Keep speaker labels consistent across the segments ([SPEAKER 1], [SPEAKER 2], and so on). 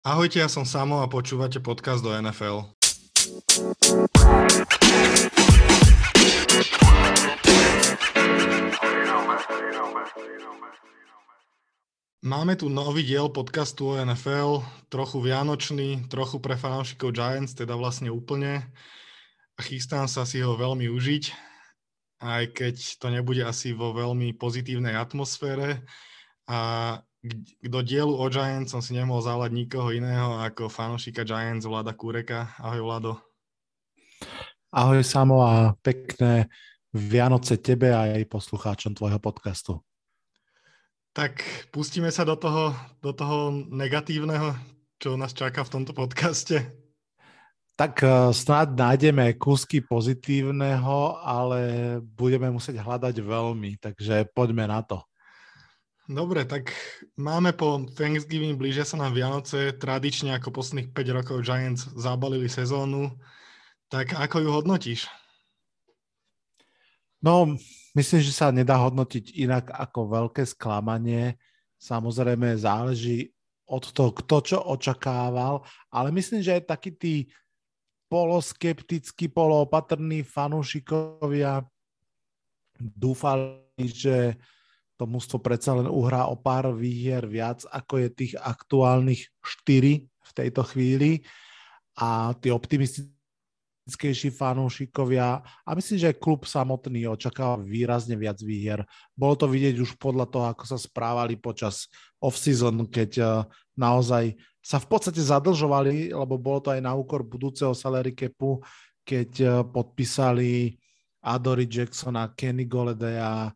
[SPEAKER 1] Ahojte, ja som Samo a počúvate podcast do NFL. Máme tu nový diel podcastu o NFL, trochu vianočný, trochu pre fanúšikov Giants, teda vlastne úplne. A chystám sa si ho veľmi užiť, aj keď to nebude asi vo veľmi pozitívnej atmosfére. A do dielu o Giants som si nemohol zálať nikoho iného ako fanošika Giants Vlada Kureka. Ahoj Vlado.
[SPEAKER 2] Ahoj Samo a pekné Vianoce tebe a aj poslucháčom tvojho podcastu.
[SPEAKER 1] Tak pustíme sa do toho, do toho negatívneho, čo nás čaká v tomto podcaste.
[SPEAKER 2] Tak uh, snáď nájdeme kúsky pozitívneho, ale budeme musieť hľadať veľmi, takže poďme na to.
[SPEAKER 1] Dobre, tak máme po Thanksgiving, blížia sa nám Vianoce, tradične ako posledných 5 rokov Giants zabalili sezónu, tak ako ju hodnotíš?
[SPEAKER 2] No, myslím, že sa nedá hodnotiť inak ako veľké sklamanie. Samozrejme záleží od toho, kto čo očakával, ale myslím, že aj takí tí poloskeptickí, poloopatrní fanúšikovia dúfali, že to mužstvo predsa len uhrá o pár výhier viac, ako je tých aktuálnych 4 v tejto chvíli. A tí optimistickejší fanúšikovia, a myslím, že aj klub samotný očakáva výrazne viac výhier. Bolo to vidieť už podľa toho, ako sa správali počas off-season, keď eh, naozaj sa v podstate zadlžovali, lebo bolo to aj na úkor budúceho salary capu, keď eh, podpísali Adory Jacksona, Kenny Goledea,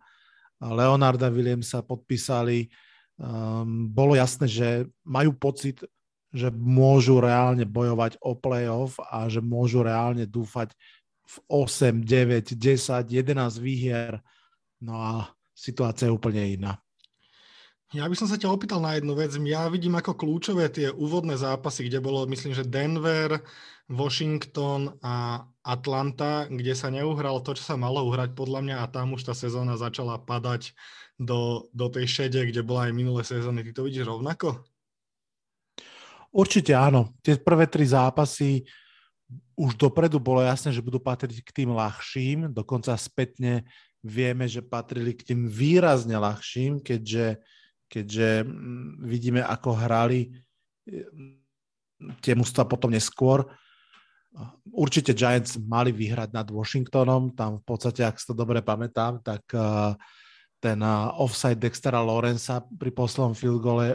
[SPEAKER 2] Leonarda Williamsa podpísali. Um, bolo jasné, že majú pocit, že môžu reálne bojovať o playoff a že môžu reálne dúfať v 8, 9, 10, 11 výhier. No a situácia je úplne iná.
[SPEAKER 1] Ja by som sa ťa opýtal na jednu vec. Ja vidím ako kľúčové tie úvodné zápasy, kde bolo, myslím, že Denver, Washington a Atlanta, kde sa neuhralo to, čo sa malo uhrať podľa mňa a tam už tá sezóna začala padať do, do tej šede, kde bola aj minulé sezóny. Ty to vidíš rovnako?
[SPEAKER 2] Určite áno. Tie prvé tri zápasy už dopredu bolo jasné, že budú patriť k tým ľahším, dokonca spätne vieme, že patrili k tým výrazne ľahším, keďže keďže mm, vidíme, ako hrali mm, tie mužstva potom neskôr. Určite Giants mali vyhrať nad Washingtonom, tam v podstate, ak si to dobre pamätám, tak ten offside Dextera Lorenza pri poslednom field gole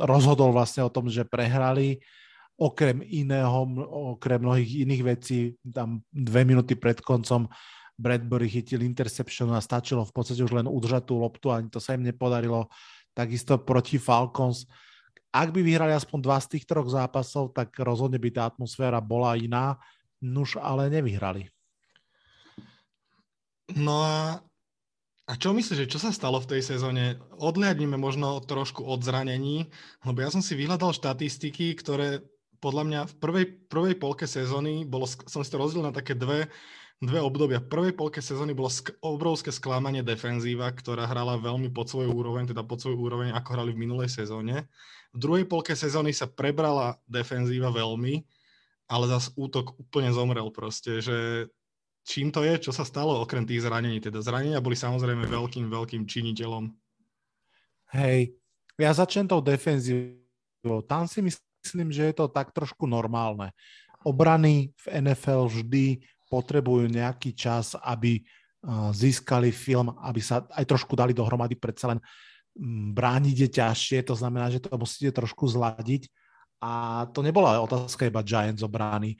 [SPEAKER 2] rozhodol vlastne o tom, že prehrali. Okrem iného, okrem mnohých iných vecí, tam dve minúty pred koncom Bradbury chytil interception a stačilo v podstate už len udržať tú loptu, ani to sa im nepodarilo takisto proti Falcons. Ak by vyhrali aspoň dva z tých troch zápasov, tak rozhodne by tá atmosféra bola iná, nuž ale nevyhrali.
[SPEAKER 1] No a, a čo myslíš, že čo sa stalo v tej sezóne? Odliadnime možno trošku od zranení, lebo ja som si vyhľadal štatistiky, ktoré podľa mňa v prvej, prvej polke sezóny bolo, som si to rozdelil na také dve dve obdobia. V prvej polke sezóny bolo sk- obrovské sklamanie defenzíva, ktorá hrala veľmi pod svoju úroveň, teda pod svoju úroveň, ako hrali v minulej sezóne. V druhej polke sezóny sa prebrala defenzíva veľmi, ale zas útok úplne zomrel proste, že čím to je, čo sa stalo okrem tých zranení. Teda zranenia boli samozrejme veľkým, veľkým činiteľom.
[SPEAKER 2] Hej, ja začnem tou defenzívou. Tam si myslím, že je to tak trošku normálne. Obrany v NFL vždy potrebujú nejaký čas, aby získali film, aby sa aj trošku dali dohromady, predsa len mm, brániť je ťažšie, to znamená, že to musíte trošku zladiť. A to nebola otázka iba Giants obrany.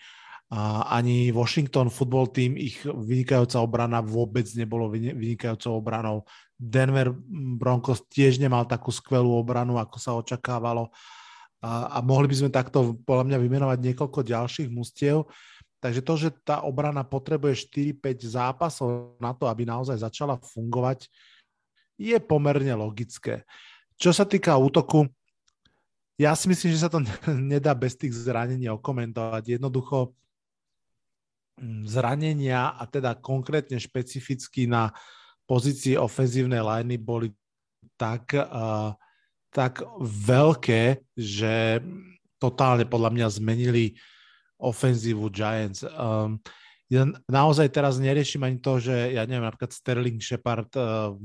[SPEAKER 2] A ani Washington football team, ich vynikajúca obrana vôbec nebolo vynikajúcou obranou. Denver Broncos tiež nemal takú skvelú obranu, ako sa očakávalo. A, a mohli by sme takto podľa mňa vymenovať niekoľko ďalších mustiev. Takže to, že tá obrana potrebuje 4-5 zápasov na to, aby naozaj začala fungovať, je pomerne logické. Čo sa týka útoku, ja si myslím, že sa to nedá bez tých zranení okomentovať. Jednoducho mm, zranenia a teda konkrétne špecificky na pozícii ofenzívnej liney boli tak, uh, tak veľké, že totálne podľa mňa zmenili ofenzívu Giants. Um, ja naozaj teraz neriešim ani to, že ja neviem, napríklad Sterling Shepard uh,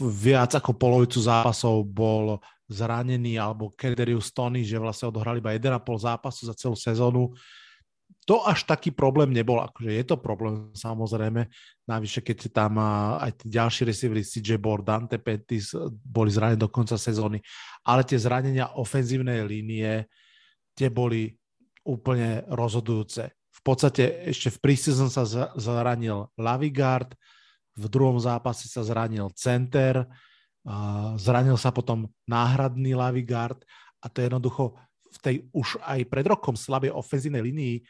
[SPEAKER 2] viac ako polovicu zápasov bol zranený, alebo Kederius Tony, že vlastne odohrali iba 1,5 zápasu za celú sezónu to až taký problém nebol, akože je to problém samozrejme, navyše keď tam aj tí ďalší receivery CJ Board, Dante Pettis boli zranení do konca sezóny, ale tie zranenia ofenzívnej línie, tie boli úplne rozhodujúce. V podstate ešte v preseason sa zranil Lavigard, v druhom zápase sa zranil center, zranil sa potom náhradný Lavigard a to je jednoducho v tej už aj pred rokom slabej ofenzívnej línii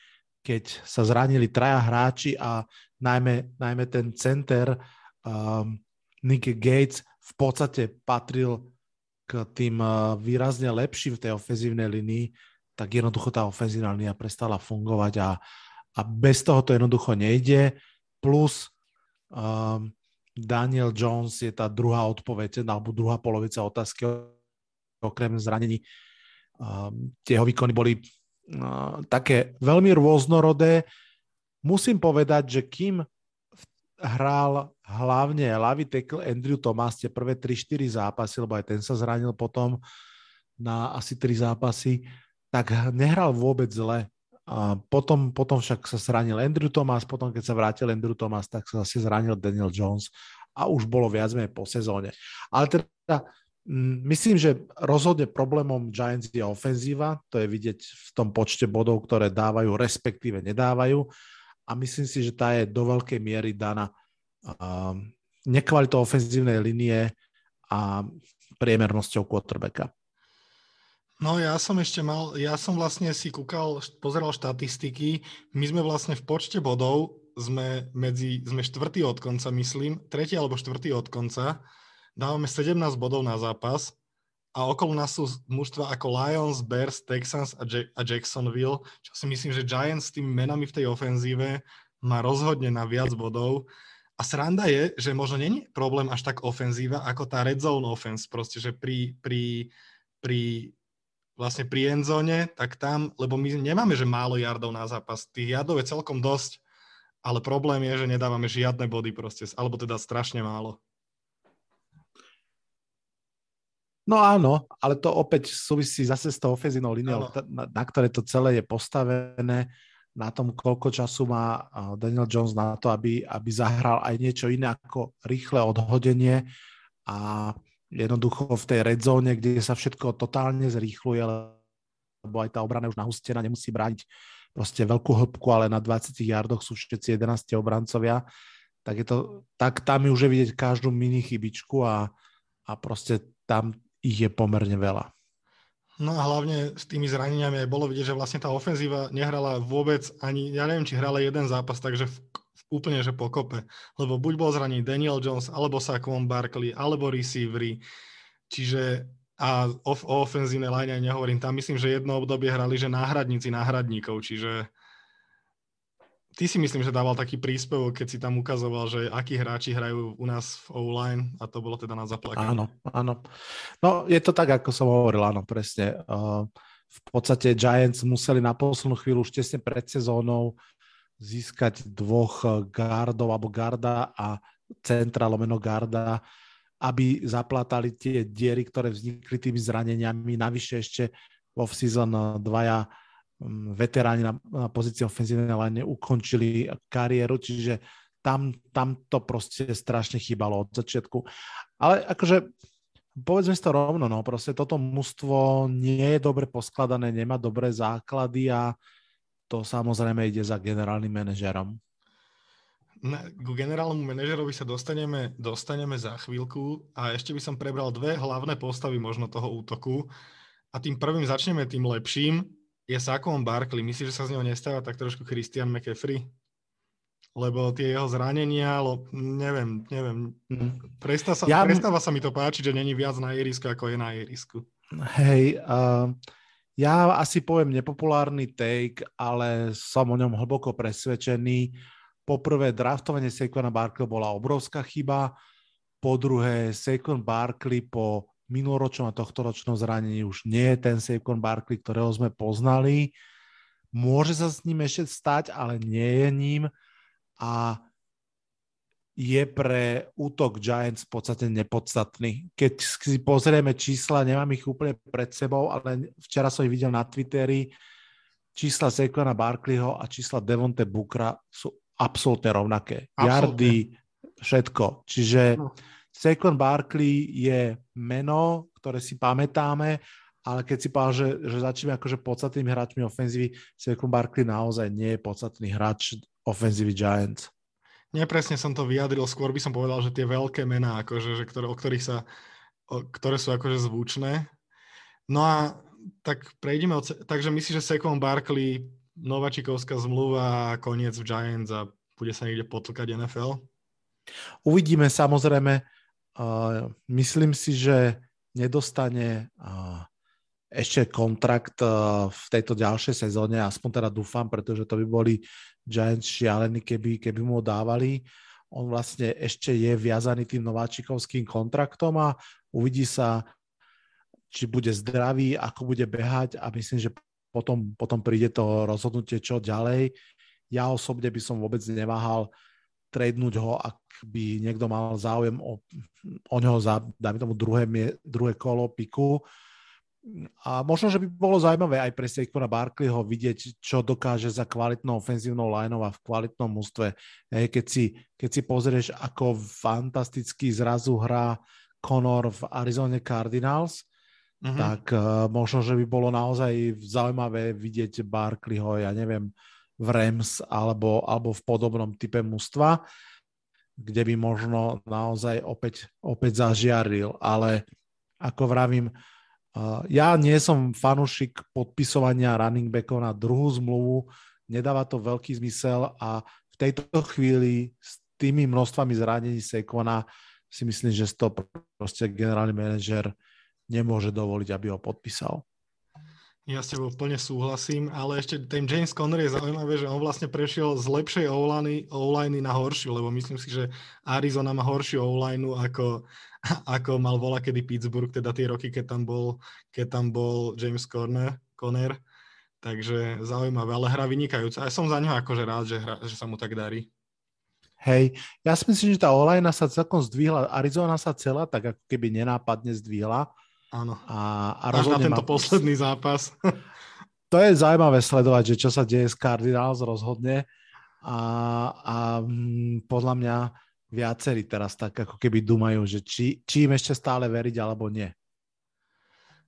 [SPEAKER 2] keď sa zranili traja hráči a najmä, najmä ten center um, Nick Gates v podstate patril k tým uh, výrazne lepším v tej ofenzívnej linii, tak jednoducho tá ofenzívna línia prestala fungovať a, a bez toho to jednoducho nejde. Plus um, Daniel Jones je tá druhá odpoveď, alebo druhá polovica otázky okrem zranení. Um, tie jeho výkony boli no, také veľmi rôznorodé. Musím povedať, že kým hral hlavne ľavý tackle Andrew Thomas tie prvé 3-4 zápasy, lebo aj ten sa zranil potom na asi 3 zápasy, tak nehral vôbec zle. A potom, potom však sa zranil Andrew Thomas, potom keď sa vrátil Andrew Thomas, tak sa zase zranil Daniel Jones a už bolo viac menej po sezóne. Ale teda Mm, myslím, že rozhodne problémom Giants je ofenzíva, to je vidieť v tom počte bodov, ktoré dávajú, respektíve nedávajú. A myslím si, že tá je do veľkej miery daná uh, nekvalitou ofenzívnej linie a priemernosťou quarterbacka.
[SPEAKER 1] No ja som ešte mal, ja som vlastne si kúkal, pozeral štatistiky, my sme vlastne v počte bodov sme medzi, sme štvrtý od konca, myslím, tretí alebo štvrtý od konca dávame 17 bodov na zápas a okolo nás sú mužstva ako Lions, Bears, Texans a, J- a Jacksonville, čo si myslím, že Giants s tými menami v tej ofenzíve má rozhodne na viac bodov. A sranda je, že možno není problém až tak ofenzíva, ako tá red zone offense, proste, že pri, pri, pri vlastne pri endzone, tak tam, lebo my nemáme, že málo jardov na zápas, tých jardov je celkom dosť, ale problém je, že nedávame žiadne body proste, alebo teda strašne málo.
[SPEAKER 2] No áno, ale to opäť súvisí zase s tou ofenzívnou líniou, na, na ktoré to celé je postavené, na tom, koľko času má Daniel Jones na to, aby, aby zahral aj niečo iné ako rýchle odhodenie. A jednoducho v tej red zone, kde sa všetko totálne zrýchluje, lebo aj tá obrana už nahustená, nemusí brániť proste veľkú hĺbku, ale na 20 yardoch sú všetci 11 obrancovia, tak, je to, tak tam je už vidieť každú mini chybičku a, a proste tam ich je pomerne veľa.
[SPEAKER 1] No a hlavne s tými zraneniami aj bolo vidieť, že vlastne tá ofenzíva nehrala vôbec ani, ja neviem, či hrala jeden zápas, takže v, úplne, že pokope. Lebo buď bol zranený Daniel Jones, alebo Saquon Barkley, alebo receivery. Čiže a o, o ofenzívnej line nehovorím. Tam myslím, že jedno obdobie hrali, že náhradníci náhradníkov, čiže ty si myslím, že dával taký príspevok, keď si tam ukazoval, že akí hráči hrajú u nás v O-line a to bolo teda na zaplakanie.
[SPEAKER 2] Áno, áno. No je to tak, ako som hovoril, áno, presne. Uh, v podstate Giants museli na poslednú chvíľu už tesne pred sezónou získať dvoch gardov alebo garda a centra lomeno garda, aby zaplatali tie diery, ktoré vznikli tými zraneniami. Navyše ešte vo season dvaja Mm, veteráni na, na pozícii ofenzívnej line ukončili kariéru, čiže tam, tam to proste strašne chýbalo od začiatku. Ale akože povedzme si to rovno, no proste toto mužstvo nie je dobre poskladané, nemá dobré základy a to samozrejme ide za generálnym manažerom.
[SPEAKER 1] Na, ku generálnemu manažerovi sa dostaneme, dostaneme za chvíľku a ešte by som prebral dve hlavné postavy možno toho útoku a tým prvým začneme tým lepším, je Saquon Barkley. Myslíš, že sa z neho nestáva tak trošku Christian McCaffrey? Lebo tie jeho zranenia, lo, neviem, neviem. Mm. Prestáva sa, ja... prestáva sa mi to páčiť, že není viac na ihrisku, ako je na ihrisku.
[SPEAKER 2] Hej, uh, ja asi poviem nepopulárny take, ale som o ňom hlboko presvedčený. Poprvé, draftovanie Saquona Barkley bola obrovská chyba. Po druhé, Saquon Barkley po minuloročnom a tohtoročnom zranení už nie je ten Saquon Barkley, ktorého sme poznali. Môže sa s ním ešte stať, ale nie je ním a je pre útok Giants v podstate nepodstatný. Keď si pozrieme čísla, nemám ich úplne pred sebou, ale včera som ich videl na Twitteri, čísla Saquona Barkleyho a čísla Devonte Bookra sú absolútne rovnaké. Absolutne. Jardy, všetko. Čiže no. Saquon Barkley je meno, ktoré si pamätáme, ale keď si povedal, že, že začneme akože podstatnými hráčmi ofenzívy, Saquon Barkley naozaj nie je podstatný hráč ofenzívy Giants.
[SPEAKER 1] Nepresne som to vyjadril, skôr by som povedal, že tie veľké mená, akože, že ktoré, o ktorých sa, o, ktoré sú akože zvučné. No a tak prejdeme od, takže myslíš, že Saquon Barkley, novačikovská zmluva a koniec v Giants a bude sa niekde potlkať NFL?
[SPEAKER 2] Uvidíme samozrejme. Uh, myslím si, že nedostane uh, ešte kontrakt uh, v tejto ďalšej sezóne, aspoň teda dúfam, pretože to by boli Giants šialení, keby, keby mu dávali. On vlastne ešte je viazaný tým nováčikovským kontraktom a uvidí sa, či bude zdravý, ako bude behať a myslím, že potom, potom príde to rozhodnutie, čo ďalej. Ja osobne by som vôbec neváhal tradenúť ho, ak by niekto mal záujem o, o neho za, dajme tomu, druhé, druhé kolo piku. A možno, že by bolo zaujímavé aj pre Saquona Barkleyho vidieť, čo dokáže za kvalitnou ofenzívnou lineou a v kvalitnom mústve. Keď si, keď si pozrieš, ako fantasticky zrazu hrá Conor v Arizona Cardinals, mm-hmm. tak uh, možno, že by bolo naozaj zaujímavé vidieť Barkleyho, ja neviem, v Rams alebo, alebo v podobnom type mústva, kde by možno naozaj opäť, opäť zažiaril. Ale ako vravím, Uh, ja nie som fanúšik podpisovania running backov na druhú zmluvu, nedáva to veľký zmysel a v tejto chvíli s tými množstvami zranení Sekona si myslím, že to proste generálny manažer nemôže dovoliť, aby ho podpísal.
[SPEAKER 1] Ja s tebou plne súhlasím, ale ešte ten James Conner je zaujímavé, že on vlastne prešiel z lepšej online na horšiu, lebo myslím si, že Arizona má horšiu online ako, ako mal vola kedy Pittsburgh, teda tie roky, keď tam bol, keď tam bol James Conner, Conner. Takže zaujímavé, ale hra vynikajúca. A som za ňo akože rád, že, hra, že sa mu tak darí.
[SPEAKER 2] Hej, ja si myslím, že tá online sa celkom zdvihla. Arizona sa celá tak ako keby nenápadne zdvihla
[SPEAKER 1] Áno.
[SPEAKER 2] A,
[SPEAKER 1] a Až na tento ma... posledný zápas.
[SPEAKER 2] to je zaujímavé sledovať, že čo sa deje s Cardinals rozhodne a, a mm, podľa mňa viacerí teraz tak ako keby dumajú, že či, či im ešte stále veriť alebo nie.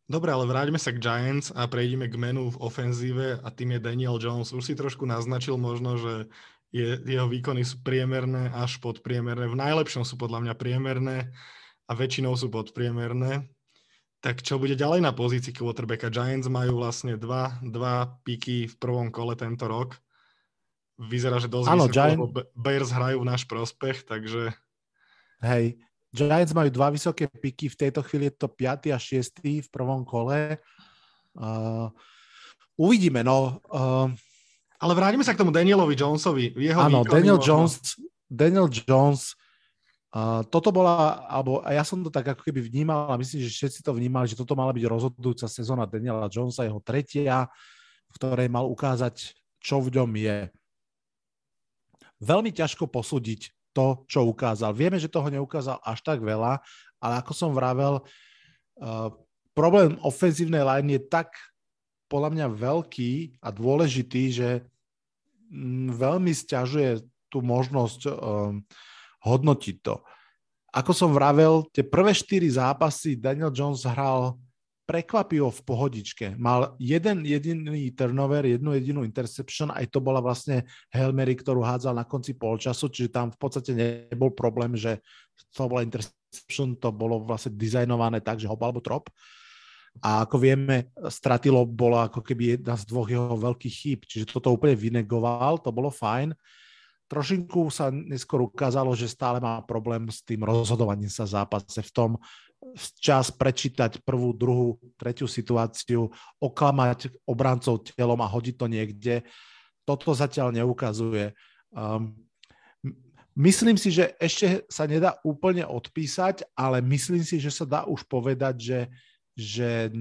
[SPEAKER 1] Dobre, ale vráťme sa k Giants a prejdeme k menu v ofenzíve a tým je Daniel Jones. Už si trošku naznačil možno, že je, jeho výkony sú priemerné až podpriemerné. V najlepšom sú podľa mňa priemerné a väčšinou sú podpriemerné. Tak čo bude ďalej na pozícii quarterbacka? Giants majú vlastne dva, dva piky v prvom kole tento rok. Vyzerá, že dosť
[SPEAKER 2] Áno, Giants... lebo
[SPEAKER 1] Bears hrajú v náš prospech, takže...
[SPEAKER 2] Hej, Giants majú dva vysoké piky, v tejto chvíli je to 5. a 6. v prvom kole. Uh, uvidíme, no. Uh,
[SPEAKER 1] ale vrátime sa k tomu Danielovi Jonesovi. Jeho
[SPEAKER 2] áno, Daniel možno... Jones, Daniel Jones Uh, toto bola, alebo ja som to tak ako keby vnímal a myslím, že všetci to vnímali, že toto mala byť rozhodujúca sezóna Daniela Jonesa, jeho tretia, v ktorej mal ukázať, čo v ňom je. Veľmi ťažko posúdiť to, čo ukázal. Vieme, že toho neukázal až tak veľa, ale ako som vravel, uh, problém ofenzívnej line je tak podľa mňa veľký a dôležitý, že mm, veľmi stiažuje tú možnosť uh, hodnotiť to. Ako som vravel, tie prvé štyri zápasy Daniel Jones hral prekvapivo v pohodičke. Mal jeden jediný turnover, jednu jedinú interception, aj to bola vlastne Hail ktorú hádzal na konci polčasu, čiže tam v podstate nebol problém, že to bola interception, to bolo vlastne dizajnované tak, že hop alebo trop. A ako vieme, stratilo bolo ako keby jedna z dvoch jeho veľkých chýb, čiže toto úplne vynegoval, to bolo fajn. Trošinku sa neskôr ukázalo, že stále má problém s tým rozhodovaním sa zápase, v tom čas prečítať prvú, druhú, tretiu situáciu, oklamať obrancov telom a hodiť to niekde. Toto zatiaľ neukazuje. Um, Myslím si, že ešte sa nedá úplne odpísať, ale myslím si, že sa dá už povedať, že, že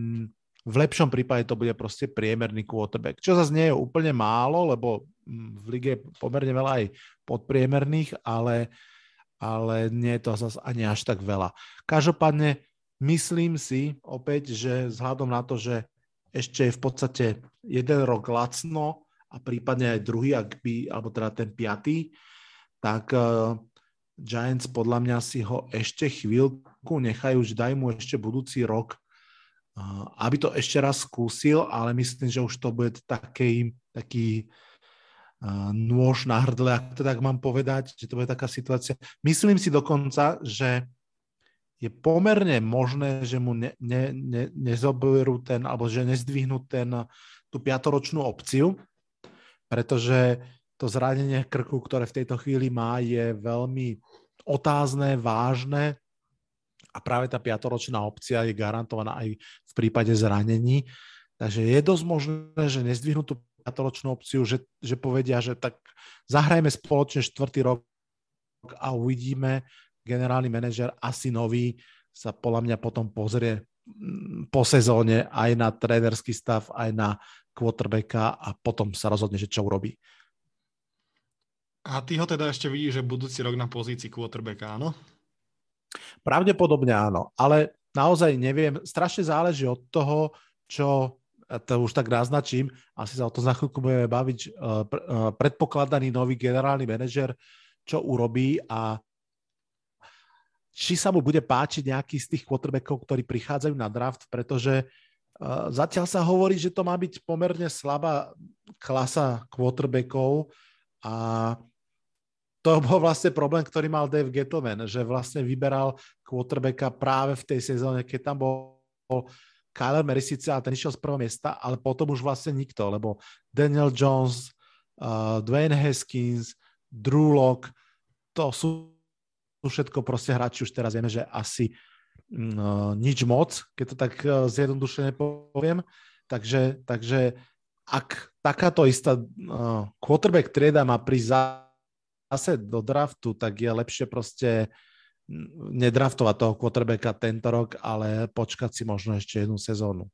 [SPEAKER 2] v lepšom prípade to bude proste priemerný quarterback. Čo zase nie je úplne málo, lebo v lige je pomerne veľa aj podpriemerných, ale, ale nie je to zase ani až tak veľa. Každopádne myslím si opäť, že vzhľadom na to, že ešte je v podstate jeden rok lacno a prípadne aj druhý, ak by, alebo teda ten piatý, tak uh, Giants podľa mňa si ho ešte chvíľku nechajú, že daj mu ešte budúci rok, uh, aby to ešte raz skúsil, ale myslím, že už to bude taký, taký nôž na hrdle, ak to tak mám povedať, že to bude taká situácia. Myslím si dokonca, že je pomerne možné, že mu ne, ne, ne, nezoberú ten, alebo že nezdvihnú ten, tú piatoročnú opciu, pretože to zranenie krku, ktoré v tejto chvíli má, je veľmi otázne, vážne a práve tá piatoročná opcia je garantovaná aj v prípade zranení. Takže je dosť možné, že nezdvihnú tú piatoročnú opciu, že, že povedia, že tak zahrajme spoločne štvrtý rok a uvidíme. Generálny manažer asi nový sa podľa mňa potom pozrie mm, po sezóne aj na trénerský stav, aj na quarterbacka a potom sa rozhodne, že čo urobí.
[SPEAKER 1] A ty ho teda ešte vidíš, že budúci rok na pozícii quarterbacka, áno?
[SPEAKER 2] Pravdepodobne áno, ale naozaj neviem, strašne záleží od toho, čo to už tak naznačím, asi sa o to za chvíľku budeme baviť, eh, eh, predpokladaný nový generálny manažer, čo urobí a či sa mu bude páčiť nejaký z tých quarterbackov, ktorí prichádzajú na draft, pretože uh, zatiaľ sa hovorí, že to má byť pomerne slabá klasa quarterbackov a to bol vlastne problém, ktorý mal Dave Gettleman, že vlastne vyberal quarterbacka práve v tej sezóne, keď tam bol Kyler Murray síce, a ten išiel z prvého miesta, ale potom už vlastne nikto, lebo Daniel Jones, uh, Dwayne Haskins, Drew Lock, to sú všetko proste hráči, už teraz vieme, že asi uh, nič moc, keď to tak uh, zjednodušene poviem. Takže, takže ak takáto istá uh, quarterback trieda má prísť zase do draftu, tak je lepšie proste nedraftovať toho quarterbacka tento rok, ale počkať si možno ešte jednu sezónu.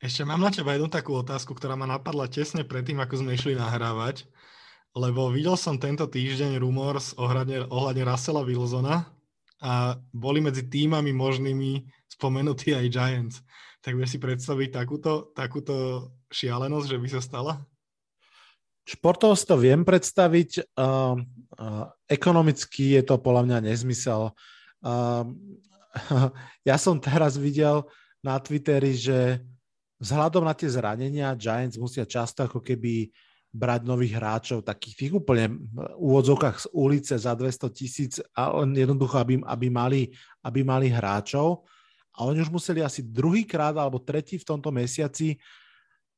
[SPEAKER 1] Ešte mám na teba jednu takú otázku, ktorá ma napadla tesne predtým, ako sme išli nahrávať, lebo videl som tento týždeň rumors ohľadne, ohľadne Russella Wilsona a boli medzi týmami možnými spomenutí aj Giants. Tak vieš si predstaviť takúto, takúto šialenosť, že by sa stala?
[SPEAKER 2] Športovo to viem predstaviť, uh, uh, ekonomicky je to podľa mňa nezmysel. Uh, ja som teraz videl na Twitteri, že vzhľadom na tie zranenia Giants musia často ako keby brať nových hráčov, takých tých úplne úvodzovkách z ulice za 200 tisíc a jednoducho, aby, aby, mali, aby mali hráčov. A oni už museli asi druhýkrát alebo tretí v tomto mesiaci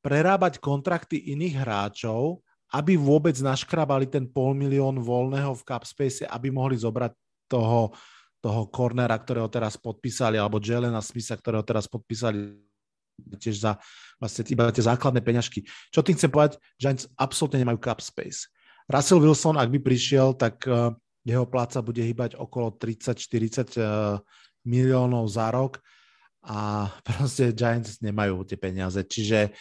[SPEAKER 2] prerábať kontrakty iných hráčov, aby vôbec naškrabali ten pol milión voľného v Capspace, aby mohli zobrať toho, toho cornera, ktorého teraz podpísali, alebo Jelena Smitha, ktorého teraz podpísali tiež za vlastne iba tie základné peňažky. Čo tým chcem povedať, Giants absolútne nemajú cap space. Russell Wilson, ak by prišiel, tak uh, jeho pláca bude hýbať okolo 30-40 uh, eh, miliónov za rok a proste Giants nemajú tie peniaze. Čiže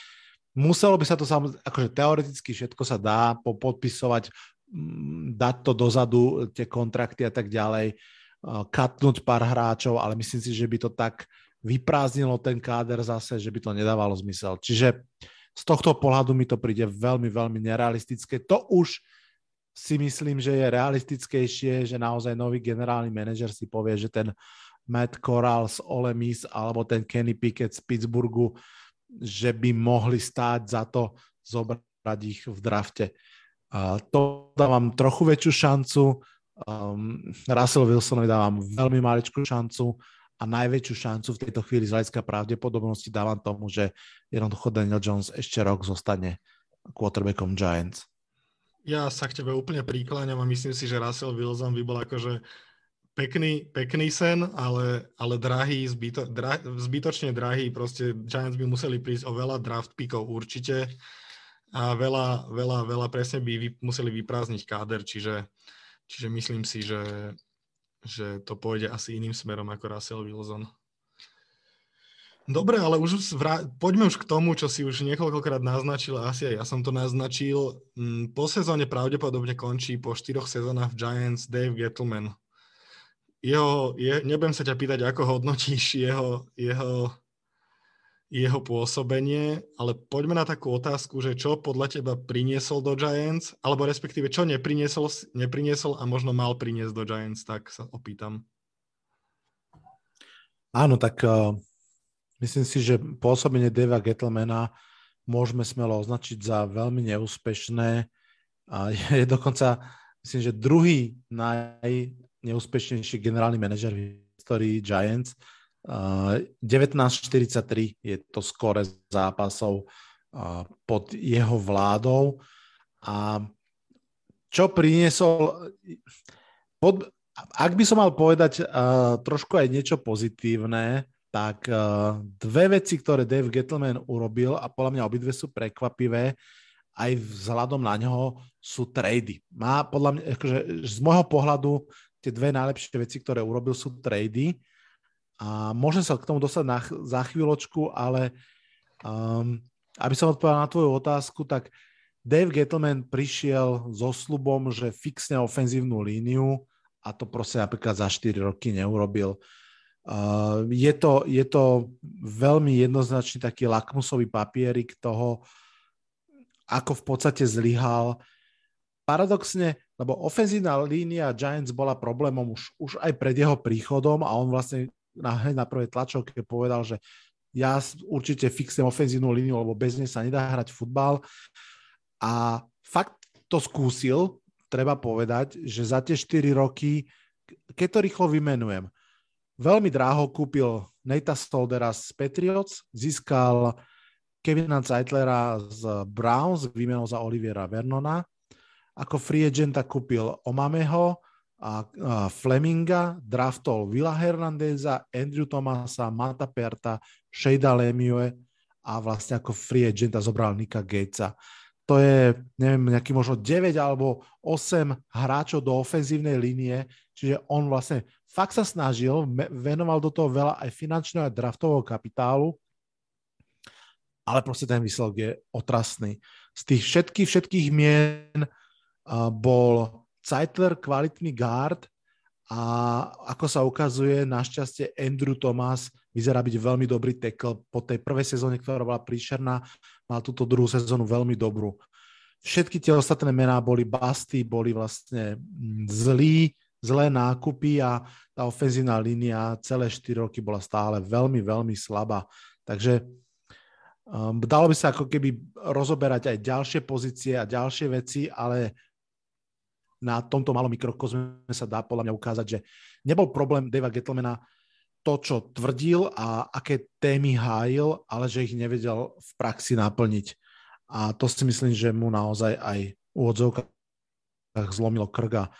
[SPEAKER 2] Muselo by sa to samozrejme, akože teoreticky všetko sa dá podpisovať, mm, dať to dozadu, tie kontrakty a tak ďalej, katnúť pár hráčov, ale myslím si, že by to tak vyprázdnilo ten káder zase, že by to nedávalo zmysel. Čiže z tohto pohľadu mi to príde veľmi, veľmi nerealistické. To už si myslím, že je realistickejšie, že naozaj nový generálny manažer si povie, že ten Matt Corral z Ole Miss alebo ten Kenny Pickett z Pittsburghu že by mohli stáť za to zobrať ich v drafte. Uh, to dávam trochu väčšiu šancu, um, Russell Wilsonovi dávam veľmi maličkú šancu a najväčšiu šancu v tejto chvíli z hľadiska pravdepodobnosti dávam tomu, že jednoducho Daniel Jones ešte rok zostane quarterbackom Giants.
[SPEAKER 1] Ja sa k tebe úplne prikláňam a myslím si, že Russell Wilson by bol akože pekný, pekný sen, ale, ale drahý, zbyto, dra, zbytočne drahý. Proste Giants by museli prísť o veľa draft pickov určite a veľa, veľa, veľa presne by vy, museli vyprázdniť káder, čiže, Čiže myslím si, že, že to pôjde asi iným smerom ako Russell Wilson. Dobre, ale už vrá... poďme už k tomu, čo si už niekoľkokrát naznačil, asi aj ja som to naznačil. Mm, po sezóne pravdepodobne končí po štyroch sezónach v Giants Dave Gettleman. Jeho, je, nebudem sa ťa pýtať, ako hodnotíš jeho, jeho, jeho pôsobenie, ale poďme na takú otázku, že čo podľa teba priniesol do Giants, alebo respektíve čo nepriniesol, nepriniesol a možno mal priniesť do Giants, tak sa opýtam.
[SPEAKER 2] Áno, tak uh Myslím si, že pôsobenie Deva Gettlemana môžeme smelo označiť za veľmi neúspešné. A je dokonca, myslím, že druhý najneúspešnejší generálny manažer v histórii Giants. 1943 je to skore zápasov pod jeho vládou. A čo priniesol... Pod, ak by som mal povedať uh, trošku aj niečo pozitívne, tak uh, dve veci, ktoré Dave Gettleman urobil a podľa mňa obidve sú prekvapivé, aj vzhľadom na neho sú trady. Má podľa mňa, akože z môjho pohľadu tie dve najlepšie veci, ktoré urobil, sú trady. A môžem sa k tomu dostať na, za chvíľočku, ale um, aby som odpovedal na tvoju otázku, tak Dave Gettleman prišiel so slubom, že fixne ofenzívnu líniu a to proste napríklad za 4 roky neurobil. Uh, je, to, je to veľmi jednoznačný taký lakmusový papierik toho, ako v podstate zlyhal. Paradoxne, lebo ofenzívna línia Giants bola problémom už, už aj pred jeho príchodom a on vlastne na, na prvej tlačovke povedal, že ja určite fixujem ofenzívnu líniu, lebo bez nej sa nedá hrať futbal. A fakt to skúsil, treba povedať, že za tie 4 roky, keď to rýchlo vymenujem, Veľmi dráho kúpil Nata Stoldera z Patriots, získal Kevina Zeitlera z Browns výmenou za Oliviera Vernona. Ako free agenta kúpil Omameho a, Fleminga, draftol Vila Hernandeza, Andrew Thomasa, Mata Perta, Shada Lemieux a vlastne ako free agenta zobral Nika Gatesa. To je, neviem, nejaký možno 9 alebo 8 hráčov do ofenzívnej línie, čiže on vlastne fakt sa snažil, venoval do toho veľa aj finančného a draftového kapitálu, ale proste ten výsledok je otrasný. Z tých všetkých, všetkých mien bol Zeitler kvalitný guard a ako sa ukazuje, našťastie Andrew Thomas vyzerá byť veľmi dobrý tackle. Po tej prvej sezóne, ktorá bola príšerná, mal túto druhú sezónu veľmi dobrú. Všetky tie ostatné mená boli basty, boli vlastne zlí, zlé nákupy a tá ofenzívna línia celé 4 roky bola stále veľmi, veľmi slabá. Takže um, dalo by sa ako keby rozoberať aj ďalšie pozície a ďalšie veci, ale na tomto malom mikrokozme sa dá podľa mňa ukázať, že nebol problém Dava Gettlemana to, čo tvrdil a aké témy hájil, ale že ich nevedel v praxi naplniť. A to si myslím, že mu naozaj aj v úvodzovkách zlomilo krga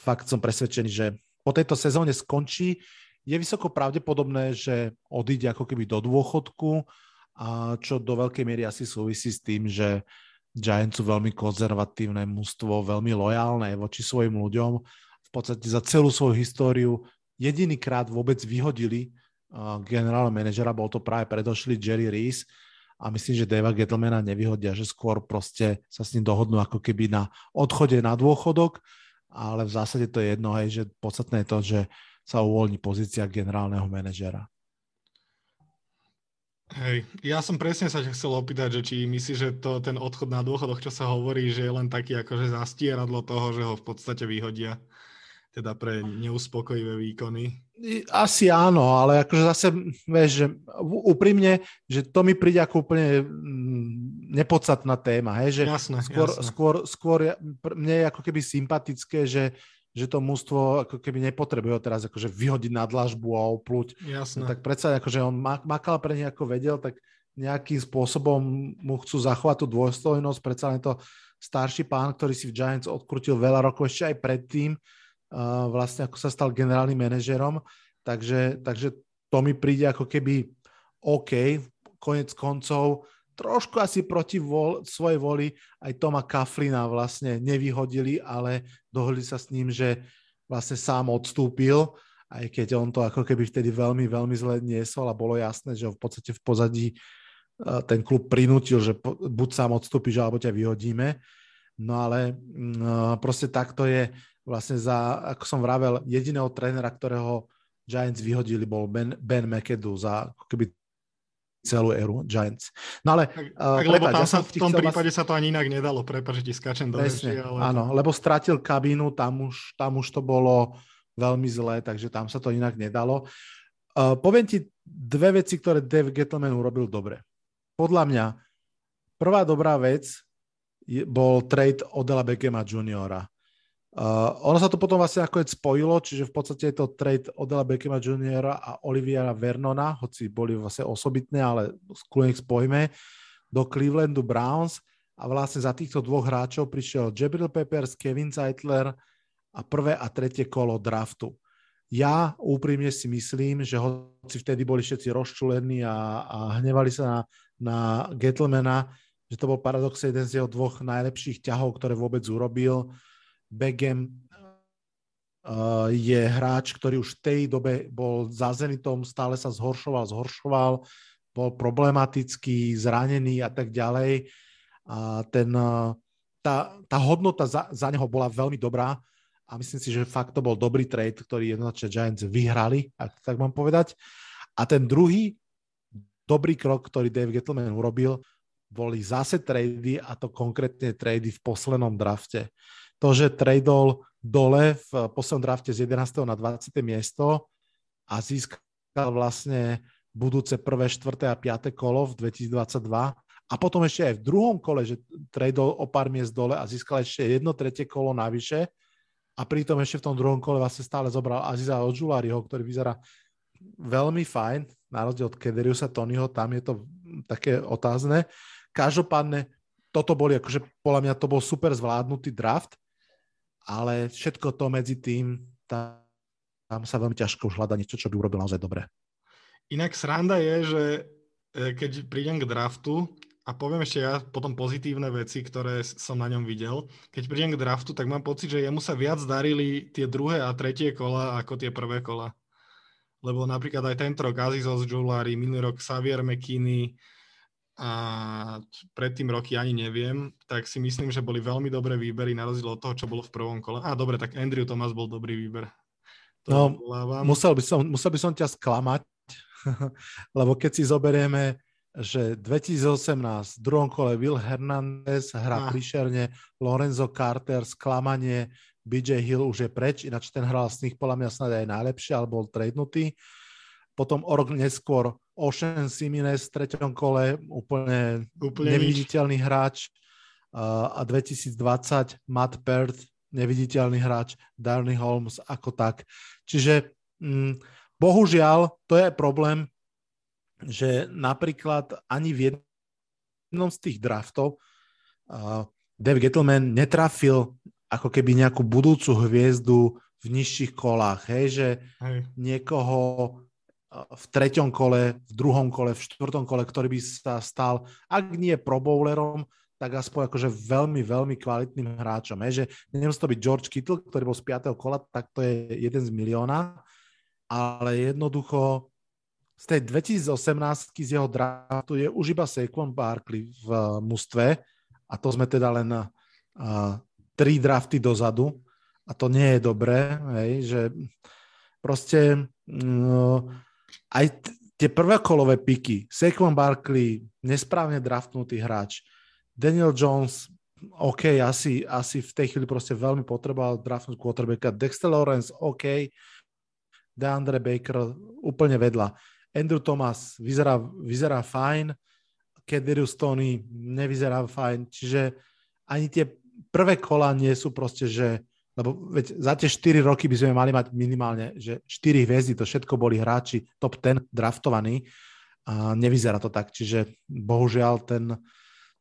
[SPEAKER 2] fakt som presvedčený, že po tejto sezóne skončí. Je vysoko pravdepodobné, že odíde ako keby do dôchodku, a čo do veľkej miery asi súvisí s tým, že Giants sú veľmi konzervatívne mužstvo, veľmi lojálne voči svojim ľuďom. V podstate za celú svoju históriu jedinýkrát vôbec vyhodili generálneho manažera, bol to práve predošli Jerry Reese a myslím, že Deva Gettlemana nevyhodia, že skôr proste sa s ním dohodnú ako keby na odchode na dôchodok ale v zásade to je jedno, hej, že podstatné je to, že sa uvoľní pozícia generálneho manažera.
[SPEAKER 1] Hej, ja som presne sa ťa chcel opýtať, že či myslíš, že to, ten odchod na dôchodoch, čo sa hovorí, že je len taký akože zastieradlo toho, že ho v podstate vyhodia teda pre neuspokojivé výkony.
[SPEAKER 2] Asi áno, ale akože zase, vieš, že úprimne, že to mi príde ako úplne mm, nepodstatná téma, hej, že
[SPEAKER 1] jasné,
[SPEAKER 2] skôr,
[SPEAKER 1] jasné.
[SPEAKER 2] skôr, skôr mne je ako keby sympatické, že, že to mústvo ako keby nepotrebuje teraz akože vyhodiť na dlažbu a oplúť.
[SPEAKER 1] Jasné.
[SPEAKER 2] No, tak predsa akože on makal pre nich ako vedel, tak nejakým spôsobom mu chcú zachovať tú dôstojnosť, predsa len to starší pán, ktorý si v Giants odkrutil veľa rokov ešte aj predtým, vlastne ako sa stal generálnym manažerom, takže, takže to mi príde ako keby OK, konec koncov, trošku asi proti vol, svojej voli aj Toma Kaflina vlastne nevyhodili, ale dohodli sa s ním, že vlastne sám odstúpil, aj keď on to ako keby vtedy veľmi, veľmi zle niesol a bolo jasné, že v podstate v pozadí e, ten klub prinútil, že buď sám odstúpiš, alebo ťa vyhodíme. No ale mm, e, proste takto je vlastne za, ako som vravel, jediného trénera, ktorého Giants vyhodili, bol Ben, ben McAdoo za keby celú éru Giants. No ale...
[SPEAKER 1] Tak, uh, lebo tam ja sa, v tom prípade vás... sa to ani inak nedalo, prepáč, že ti skáčem do
[SPEAKER 2] reči, ale... Áno, lebo stratil kabínu, tam už, tam už to bolo veľmi zlé, takže tam sa to inak nedalo. Uh, poviem ti dve veci, ktoré Dave Gettleman urobil dobre. Podľa mňa prvá dobrá vec je, bol trade Odela Beckhama juniora. Uh, ono sa to potom vlastne ako spojilo, čiže v podstate je to trade Odela Beckhama Jr. a Oliviera Vernona, hoci boli vlastne osobitné, ale skôr ich spojme, do Clevelandu Browns a vlastne za týchto dvoch hráčov prišiel Jabril Peppers, Kevin Zeitler a prvé a tretie kolo draftu. Ja úprimne si myslím, že hoci vtedy boli všetci rozčulení a, a hnevali sa na, na Gettlemana, že to bol paradoxne jeden z jeho dvoch najlepších ťahov, ktoré vôbec urobil, Begem uh, je hráč, ktorý už v tej dobe bol za Zenitom, stále sa zhoršoval, zhoršoval, bol problematický, zranený a tak ďalej. A ten, uh, tá, tá hodnota za, za neho bola veľmi dobrá a myslím si, že fakt to bol dobrý trade, ktorý jednoznačne Giants vyhrali, ak tak mám povedať. A ten druhý dobrý krok, ktorý Dave Gettleman urobil, boli zase trady a to konkrétne trady v poslednom drafte to, že tradol dole v poslednom drafte z 11. na 20. miesto a získal vlastne budúce prvé, štvrté a piaté kolo v 2022 a potom ešte aj v druhom kole, že tradol o pár miest dole a získal ešte jedno tretie kolo navyše a pritom ešte v tom druhom kole vlastne stále zobral Aziza Odžuláriho, ktorý vyzerá veľmi fajn, na rozdiel od Kederiusa Tonyho, tam je to také otázne. Každopádne, toto boli, akože podľa mňa to bol super zvládnutý draft ale všetko to medzi tým, tam, sa veľmi ťažko už hľada niečo, čo by urobil naozaj dobre.
[SPEAKER 1] Inak sranda je, že e, keď prídem k draftu a poviem ešte ja potom pozitívne veci, ktoré som na ňom videl, keď prídem k draftu, tak mám pocit, že jemu sa viac darili tie druhé a tretie kola ako tie prvé kola. Lebo napríklad aj tento rok Azizos Jolari, minulý rok Xavier McKinney, a predtým roky ani neviem, tak si myslím, že boli veľmi dobré výbery na rozdiel od toho, čo bolo v prvom kole. A dobre, tak Andrew Thomas bol dobrý výber.
[SPEAKER 2] To no, musel by, som, musel by som ťa sklamať, lebo keď si zoberieme, že 2018 v druhom kole Will Hernandez hrá ah. príšerne, Lorenzo Carter, sklamanie, BJ Hill už je preč, ináč ten hral z nich podľa mňa snad aj najlepšie, alebo bol tradenutý. Potom o rok neskôr Ocean Simines v treťom kole, úplne, úplne neviditeľný nič. hráč. A 2020 Matt Perth, neviditeľný hráč, Darny Holmes ako tak. Čiže mm, bohužiaľ, to je problém, že napríklad ani v jednom z tých draftov uh, Dave Gettleman netrafil ako keby nejakú budúcu hviezdu v nižších kolách, hej, že hej. niekoho v treťom kole, v druhom kole, v štvrtom kole, ktorý by sa stal, ak nie pro bowlerom, tak aspoň akože veľmi, veľmi kvalitným hráčom. Je, že nemusí to byť George Kittle, ktorý bol z 5. kola, tak to je jeden z milióna, ale jednoducho z tej 2018 z jeho draftu je už iba Saquon Barkley v uh, mužstve a to sme teda len uh, tri drafty dozadu a to nie je dobré, hej, že proste uh, aj t- tie prvé kolové piky, Saquon Barkley, nesprávne draftnutý hráč, Daniel Jones, OK, asi, asi v tej chvíli proste veľmi potreboval draftnúť quarterbacka, Dexter Lawrence, OK, DeAndre Baker úplne vedľa. Andrew Thomas vyzerá, vyzerá fajn, Kederius Tony nevyzerá fajn, čiže ani tie prvé kola nie sú proste, že lebo veď za tie 4 roky by sme mali mať minimálne, že 4 hviezdy, to všetko boli hráči top 10 draftovaní a nevyzerá to tak. Čiže bohužiaľ ten,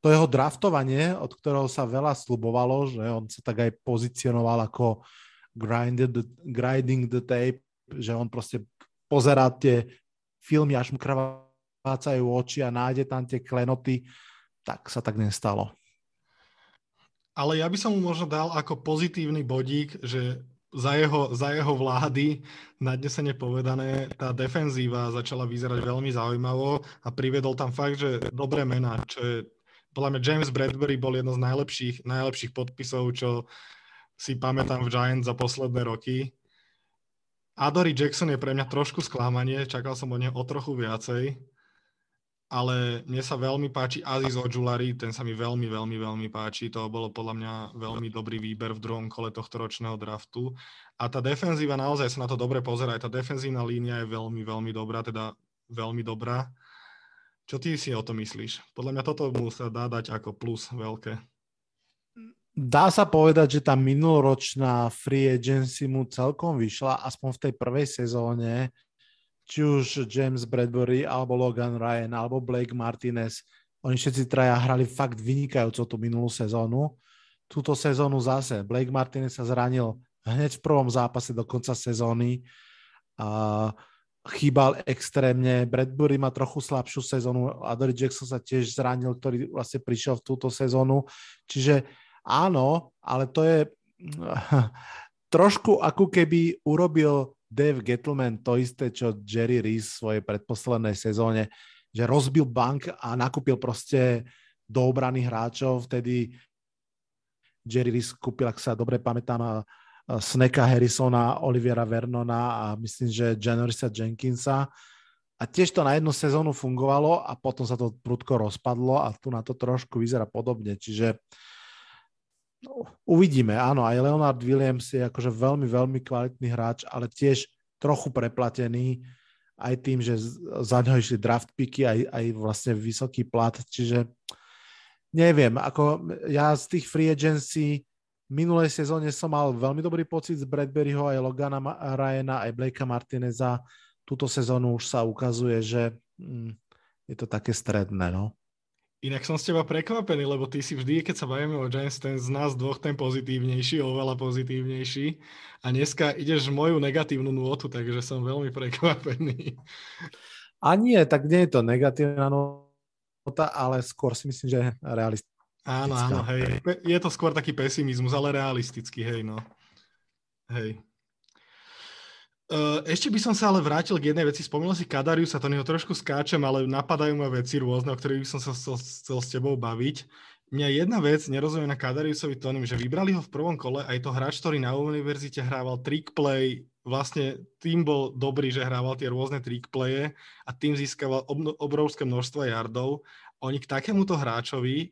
[SPEAKER 2] to jeho draftovanie, od ktorého sa veľa slubovalo, že on sa tak aj pozicionoval ako grinded, grinding the tape, že on proste pozerá tie filmy, až mu krvácajú oči a nájde tam tie klenoty tak sa tak nestalo.
[SPEAKER 1] Ale ja by som mu možno dal ako pozitívny bodík, že za jeho, za jeho vlády, nadnesene povedané, tá defenzíva začala vyzerať veľmi zaujímavo a priviedol tam fakt, že dobré mená, čo je, podľa mňa James Bradbury bol jedno z najlepších, najlepších podpisov, čo si pamätám v Giants za posledné roky. Adory Jackson je pre mňa trošku sklamanie, čakal som od neho o trochu viacej ale mne sa veľmi páči Aziz Ojulari, ten sa mi veľmi, veľmi, veľmi páči. To bolo podľa mňa veľmi dobrý výber v druhom kole tohto ročného draftu. A tá defenzíva, naozaj sa na to dobre pozerá. Aj tá defenzívna línia je veľmi, veľmi dobrá, teda veľmi dobrá. Čo ty si o to myslíš? Podľa mňa toto mu sa dá dať ako plus veľké.
[SPEAKER 2] Dá sa povedať, že tá minuloročná free agency mu celkom vyšla, aspoň v tej prvej sezóne či už James Bradbury, alebo Logan Ryan, alebo Blake Martinez, oni všetci traja hrali fakt vynikajúco tú minulú sezónu. Túto sezónu zase Blake Martinez sa zranil hneď v prvom zápase do konca sezóny. A chýbal extrémne. Bradbury má trochu slabšiu sezónu. Adore Jackson sa tiež zranil, ktorý vlastne prišiel v túto sezónu. Čiže áno, ale to je trošku ako keby urobil Dave Gettleman to isté, čo Jerry Reese v svojej predposlednej sezóne, že rozbil bank a nakúpil proste do obrany hráčov. Vtedy Jerry Reese kúpil, ak sa dobre pamätám, Sneka Harrisona, Oliviera Vernona a myslím, že Janorisa Jenkinsa. A tiež to na jednu sezónu fungovalo a potom sa to prudko rozpadlo a tu na to trošku vyzerá podobne. Čiže uh, uvidíme, áno, aj Leonard Williams je akože veľmi, veľmi kvalitný hráč, ale tiež trochu preplatený aj tým, že za ňo išli draft picky, aj, aj vlastne vysoký plat, čiže neviem, ako ja z tých free agency minulej sezóne som mal veľmi dobrý pocit z Bradburyho, aj Logana Ryana, aj Blakea Martineza. Túto sezónu už sa ukazuje, že hm, je to také stredné, no.
[SPEAKER 1] Inak som s teba prekvapený, lebo ty si vždy, keď sa bavíme o Giants, ten z nás dvoch ten pozitívnejší, oveľa pozitívnejší. A dneska ideš moju negatívnu nôtu, takže som veľmi prekvapený.
[SPEAKER 2] A nie, tak nie je to negatívna nota, ale skôr si myslím, že realistická.
[SPEAKER 1] Áno, áno, hej. Je to skôr taký pesimizmus, ale realistický, hej, no. Hej. Eh, ešte by som sa ale vrátil k jednej veci. Spomínal si Kadariusa, to neho trošku skáčem, ale napadajú ma veci rôzne, o ktorých by som sa chcel, chcel s tebou baviť. Mňa jedna vec nerozumie na Kadariusovi Tonym, že vybrali ho v prvom kole, aj to hráč, ktorý na univerzite hrával trick play, vlastne tým bol dobrý, že hrával tie rôzne trick playe a tým získaval ob- obrovské množstvo yardov. Oni k takémuto hráčovi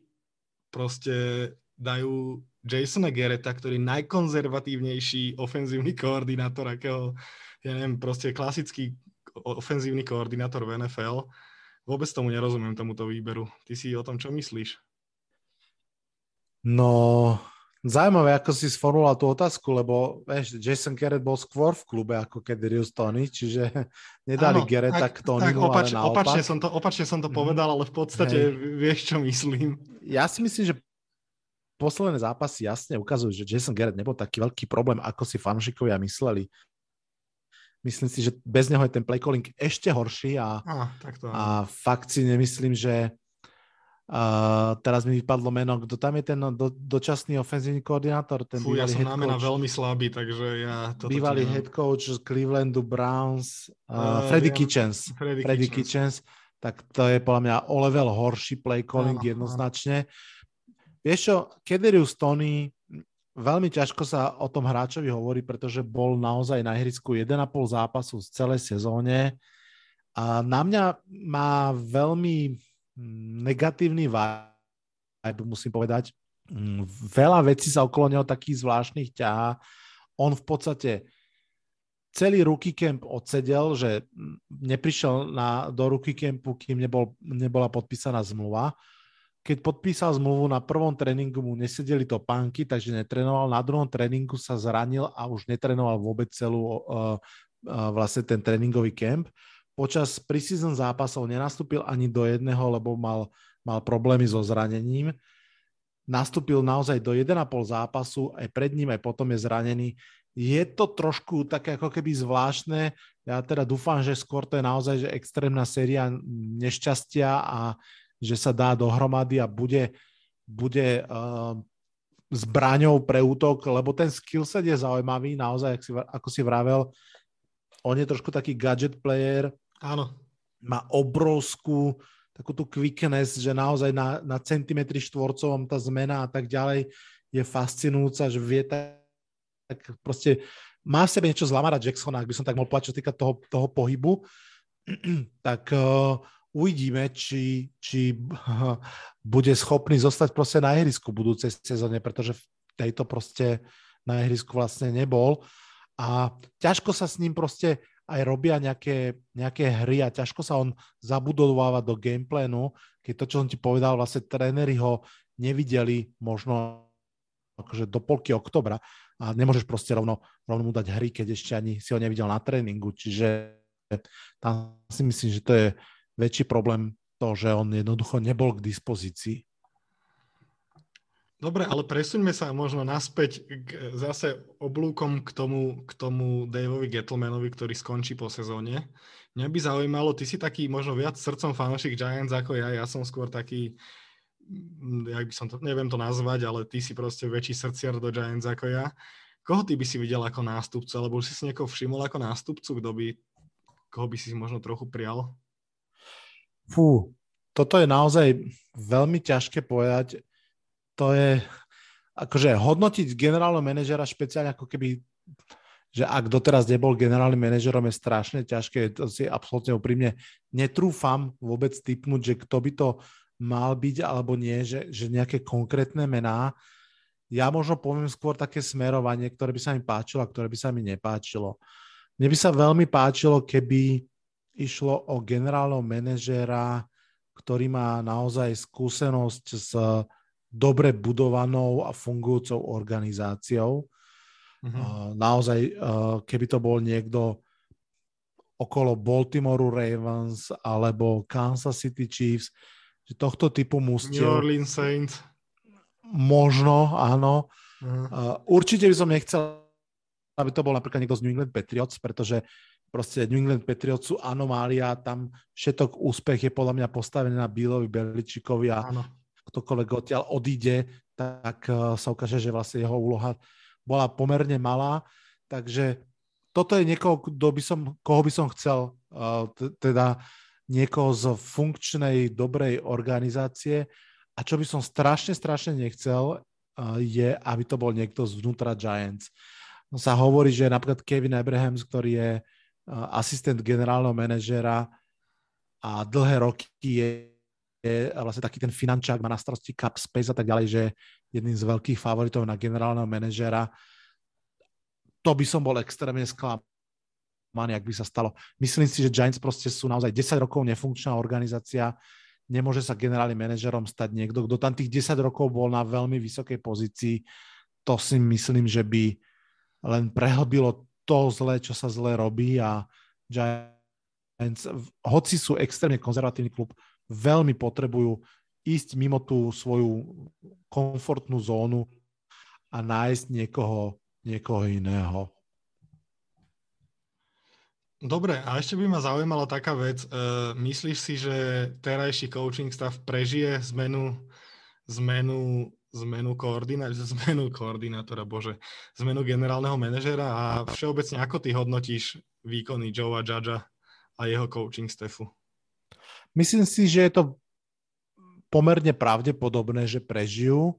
[SPEAKER 1] proste dajú Jasona Gereta, ktorý je najkonzervatívnejší ofenzívny koordinátor, akého ja neviem, proste klasický ofenzívny koordinátor v NFL. Vôbec tomu nerozumiem, tomuto výberu. Ty si o tom čo myslíš?
[SPEAKER 2] No, zaujímavé, ako si sformuloval tú otázku, lebo vieš, Jason Garrett bol skôr v klube ako Rius Tony, čiže nedali Áno, Garretta tak, k Tony, opač, ale naopak.
[SPEAKER 1] Opačne som to, opačne som to mhm. povedal, ale v podstate Hej. vieš, čo myslím.
[SPEAKER 2] Ja si myslím, že posledné zápasy jasne ukazujú, že Jason Garrett nebol taký veľký problém, ako si fanšikovia mysleli. Myslím si, že bez neho je ten play calling ešte horší a,
[SPEAKER 1] ah, takto,
[SPEAKER 2] a fakt si nemyslím, že uh, teraz mi vypadlo meno, kto tam je ten do, dočasný ofenzívny koordinátor? Ten
[SPEAKER 1] Fú, ja som na mena veľmi slabý, takže ja...
[SPEAKER 2] Toto bývalý head coach z Clevelandu Browns, uh, uh, Freddy ja, Kitchens. Freddy, Freddy Kitchens. Kitchens. Tak to je podľa mňa o level horší play calling áno, jednoznačne. Áno. Vieš čo, Kederius Tony veľmi ťažko sa o tom hráčovi hovorí, pretože bol naozaj na ihrisku 1,5 zápasu z celej sezóne a na mňa má veľmi mm, negatívny vibe, musím povedať. Mm, veľa vecí sa okolo neho takých zvláštnych ťahá. On v podstate celý rookie camp odsedel, že mm, neprišiel na, do rookie campu, kým nebol, nebola podpísaná zmluva keď podpísal zmluvu na prvom tréningu mu nesedeli to pánky, takže netrenoval. Na druhom tréningu sa zranil a už netrenoval vôbec celú uh, uh, vlastne ten tréningový kemp. Počas preseason zápasov nenastúpil ani do jedného, lebo mal, mal problémy so zranením. Nastúpil naozaj do 1,5 zápasu, aj pred ním, aj potom je zranený. Je to trošku také ako keby zvláštne. Ja teda dúfam, že skôr to je naozaj že extrémna séria nešťastia a že sa dá dohromady a bude, bude uh, zbraňou pre útok, lebo ten skillset je zaujímavý, naozaj, si, ako si vravel, on je trošku taký gadget player.
[SPEAKER 1] Áno.
[SPEAKER 2] Má obrovskú takú tú quickness, že naozaj na, na centimetri štvorcovom tá zmena a tak ďalej je fascinujúca, že vie tak, tak proste má v sebe niečo z Lamara Jacksona, ak by som tak mohol povedať, čo týka toho, toho pohybu, tak uh, uvidíme, či, či bude schopný zostať proste na ihrisku v budúcej sezóne, pretože v tejto proste na ihrisku vlastne nebol. A ťažko sa s ním proste aj robia nejaké, nejaké hry a ťažko sa on zabudováva do gameplánu, keď to, čo som ti povedal, vlastne tréneri ho nevideli možno akože do polky oktobra. A nemôžeš proste rovno, rovno mu dať hry, keď ešte ani si ho nevidel na tréningu, čiže tam si myslím, že to je väčší problém to, že on jednoducho nebol k dispozícii.
[SPEAKER 1] Dobre, ale presuňme sa možno naspäť k, zase oblúkom k tomu, k tomu Daveovi Gettlemanovi, ktorý skončí po sezóne. Mňa by zaujímalo, ty si taký možno viac srdcom fanúšik Giants ako ja, ja som skôr taký, mm, jak by som to, neviem to nazvať, ale ty si proste väčší srdciar do Giants ako ja. Koho ty by si videl ako nástupcu, alebo už si si niekoho všimol ako nástupcu, kto by, koho by si možno trochu prial?
[SPEAKER 2] Fú, toto je naozaj veľmi ťažké povedať to je, akože hodnotiť generálneho manažera špeciálne ako keby, že ak doteraz nebol generálnym manažerom je strašne ťažké, to si absolútne úprimne netrúfam vôbec typnúť, že kto by to mal byť alebo nie, že, že nejaké konkrétne mená. Ja možno poviem skôr také smerovanie, ktoré by sa mi páčilo a ktoré by sa mi nepáčilo. Mne by sa veľmi páčilo, keby išlo o generálneho manažéra, ktorý má naozaj skúsenosť s dobre budovanou a fungujúcou organizáciou. Uh-huh. Naozaj, keby to bol niekto okolo Baltimore Ravens alebo Kansas City Chiefs, že tohto typu mústiev...
[SPEAKER 1] New Orleans Saints.
[SPEAKER 2] Možno, áno. Uh-huh. Určite by som nechcel, aby to bol napríklad niekto z New England Patriots, pretože proste New England Patriots sú anomália, tam všetok úspech je podľa mňa postavený na Billovi Beličikovi a ano ktokoľvek odtiaľ odíde, tak eh, sa ukáže, že vlastne jeho úloha bola pomerne malá. Takže toto je niekoho, kto by som, koho by som chcel, eh, teda niekoho z funkčnej, dobrej organizácie. A čo by som strašne, strašne nechcel, eh, je, aby to bol niekto zvnútra Giants. No sa hovorí, že napríklad Kevin Abrahams, ktorý je asistent generálneho manažera a dlhé roky je je vlastne taký ten finančák, má na starosti cap space a tak ďalej, že jedným z veľkých favoritov na generálneho manažera. To by som bol extrémne sklamaný, ak by sa stalo. Myslím si, že Giants proste sú naozaj 10 rokov nefunkčná organizácia, nemôže sa generálnym manažerom stať niekto, kto tam tých 10 rokov bol na veľmi vysokej pozícii. To si myslím, že by len prehlbilo to zlé, čo sa zle robí a Giants, hoci sú extrémne konzervatívny klub, veľmi potrebujú ísť mimo tú svoju komfortnú zónu a nájsť niekoho, niekoho iného.
[SPEAKER 1] Dobre, a ešte by ma zaujímala taká vec. Uh, myslíš si, že terajší coaching stav prežije zmenu, zmenu, zmenu, koordina- zmenu koordinátora, bože, zmenu generálneho manažera a všeobecne ako ty hodnotíš výkony Joea Judgea a jeho coaching stafu?
[SPEAKER 2] Myslím si, že je to pomerne pravdepodobné, že prežijú.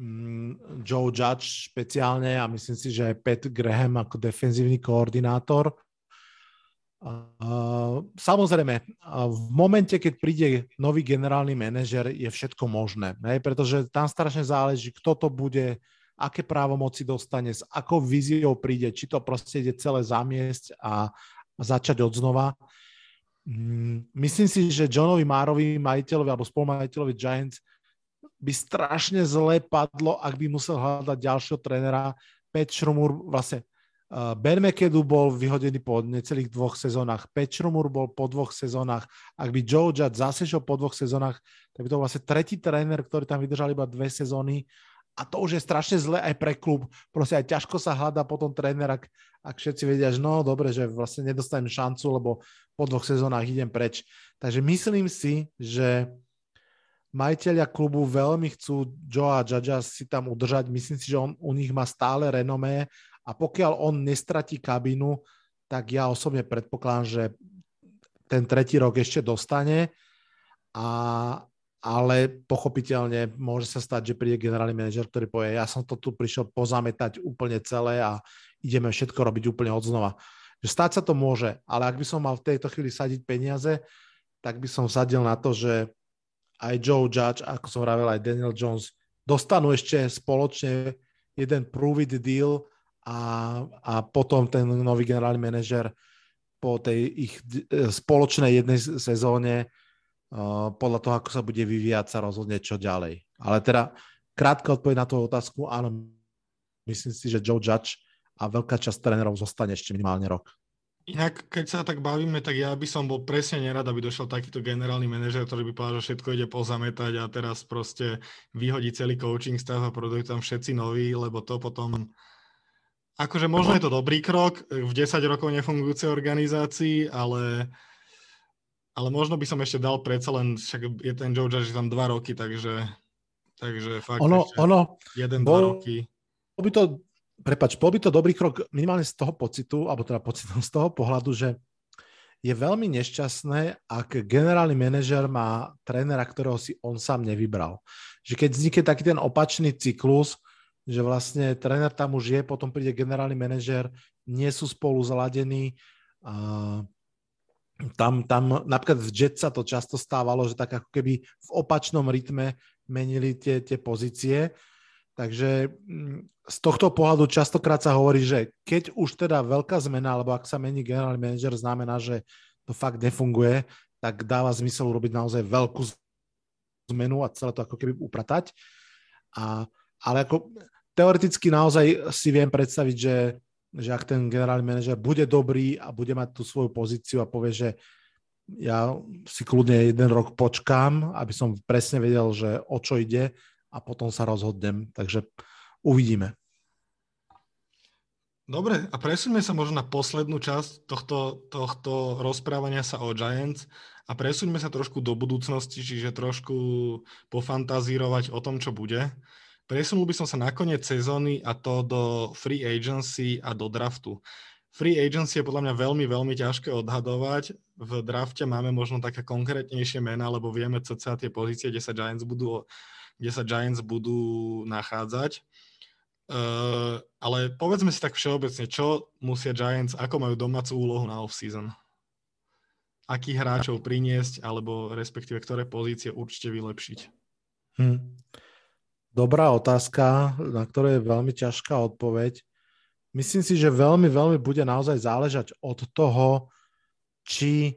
[SPEAKER 2] Mm, Joe Judge špeciálne a myslím si, že aj Pat Graham ako defenzívny koordinátor. Samozrejme, v momente, keď príde nový generálny manažer, je všetko možné, hej? pretože tam strašne záleží, kto to bude, aké právomoci dostane, s akou víziou príde, či to proste ide celé zamiesť a začať od znova. Mm, myslím si, že Johnovi Márovi, majiteľovi alebo spolumajiteľovi Giants by strašne zle padlo, ak by musel hľadať ďalšieho trénera. Pat Šrumur, vlastne Ben McAdoo bol vyhodený po necelých dvoch sezónach, Pat Šrumur bol po dvoch sezónach. Ak by Joe Judd zase šiel po dvoch sezónach, tak by to bol vlastne tretí tréner, ktorý tam vydržal iba dve sezóny a to už je strašne zle aj pre klub. Proste aj ťažko sa hľadá potom tréner, ak, ak všetci vedia, že no dobre, že vlastne nedostanem šancu, lebo po dvoch sezónach idem preč. Takže myslím si, že majiteľia klubu veľmi chcú Joa Judgea si tam udržať. Myslím si, že on u nich má stále renomé a pokiaľ on nestratí kabinu, tak ja osobne predpokladám, že ten tretí rok ešte dostane. A, ale pochopiteľne môže sa stať, že príde generálny manažer, ktorý povie, ja som to tu prišiel pozametať úplne celé a ideme všetko robiť úplne od znova. Že stať sa to môže, ale ak by som mal v tejto chvíli sadiť peniaze, tak by som sadil na to, že aj Joe Judge, ako som vravel, aj Daniel Jones dostanú ešte spoločne jeden prove it deal a, a potom ten nový generálny manažer po tej ich e, spoločnej jednej sezóne uh, podľa toho, ako sa bude vyvíjať, sa rozhodne čo ďalej. Ale teda krátka odpoveď na tú otázku, áno, myslím si, že Joe Judge a veľká časť trénerov zostane ešte minimálne rok.
[SPEAKER 1] Inak, keď sa tak bavíme, tak ja by som bol presne nerad, aby došiel takýto generálny manažer, ktorý by povedal, že všetko ide pozametať a teraz proste vyhodí celý coaching stav a produkujú tam všetci noví, lebo to potom... Akože možno je to dobrý krok v 10 rokov nefungujúcej organizácii, ale, ale možno by som ešte dal predsa len, však je ten Joe Judge tam 2 roky, takže, takže fakt
[SPEAKER 2] ono, ono,
[SPEAKER 1] 1-2 roky.
[SPEAKER 2] By to prepač, bol by to dobrý krok minimálne z toho pocitu, alebo teda pocitom z toho pohľadu, že je veľmi nešťastné, ak generálny manažer má trénera, ktorého si on sám nevybral. Že keď vznikne taký ten opačný cyklus, že vlastne tréner tam už je, potom príde generálny manažer, nie sú spolu zladení. A tam, tam napríklad v Jet sa to často stávalo, že tak ako keby v opačnom rytme menili tie, tie pozície. Takže mm, z tohto pohľadu častokrát sa hovorí, že keď už teda veľká zmena, alebo ak sa mení generálny manažer, znamená, že to fakt nefunguje, tak dáva zmysel urobiť naozaj veľkú zmenu a celé to ako keby upratať. A, ale ako teoreticky naozaj si viem predstaviť, že, že ak ten generálny manažer bude dobrý a bude mať tú svoju pozíciu a povie, že ja si kľudne jeden rok počkám, aby som presne vedel, že o čo ide a potom sa rozhodnem. Takže uvidíme.
[SPEAKER 1] Dobre, a presuňme sa možno na poslednú časť tohto, tohto rozprávania sa o Giants a presuňme sa trošku do budúcnosti, čiže trošku pofantazírovať o tom, čo bude. Presunul by som sa na koniec sezóny a to do free agency a do draftu. Free agency je podľa mňa veľmi, veľmi ťažké odhadovať. V drafte máme možno také konkrétnejšie mená, lebo vieme cca tie pozície, kde sa Giants budú, kde sa Giants budú nachádzať. Uh, ale povedzme si tak všeobecne, čo musia Giants, ako majú domácu úlohu na off-season? Akých hráčov priniesť, alebo respektíve ktoré pozície určite vylepšiť? Hm.
[SPEAKER 2] Dobrá otázka, na ktorú je veľmi ťažká odpoveď. Myslím si, že veľmi, veľmi bude naozaj záležať od toho, či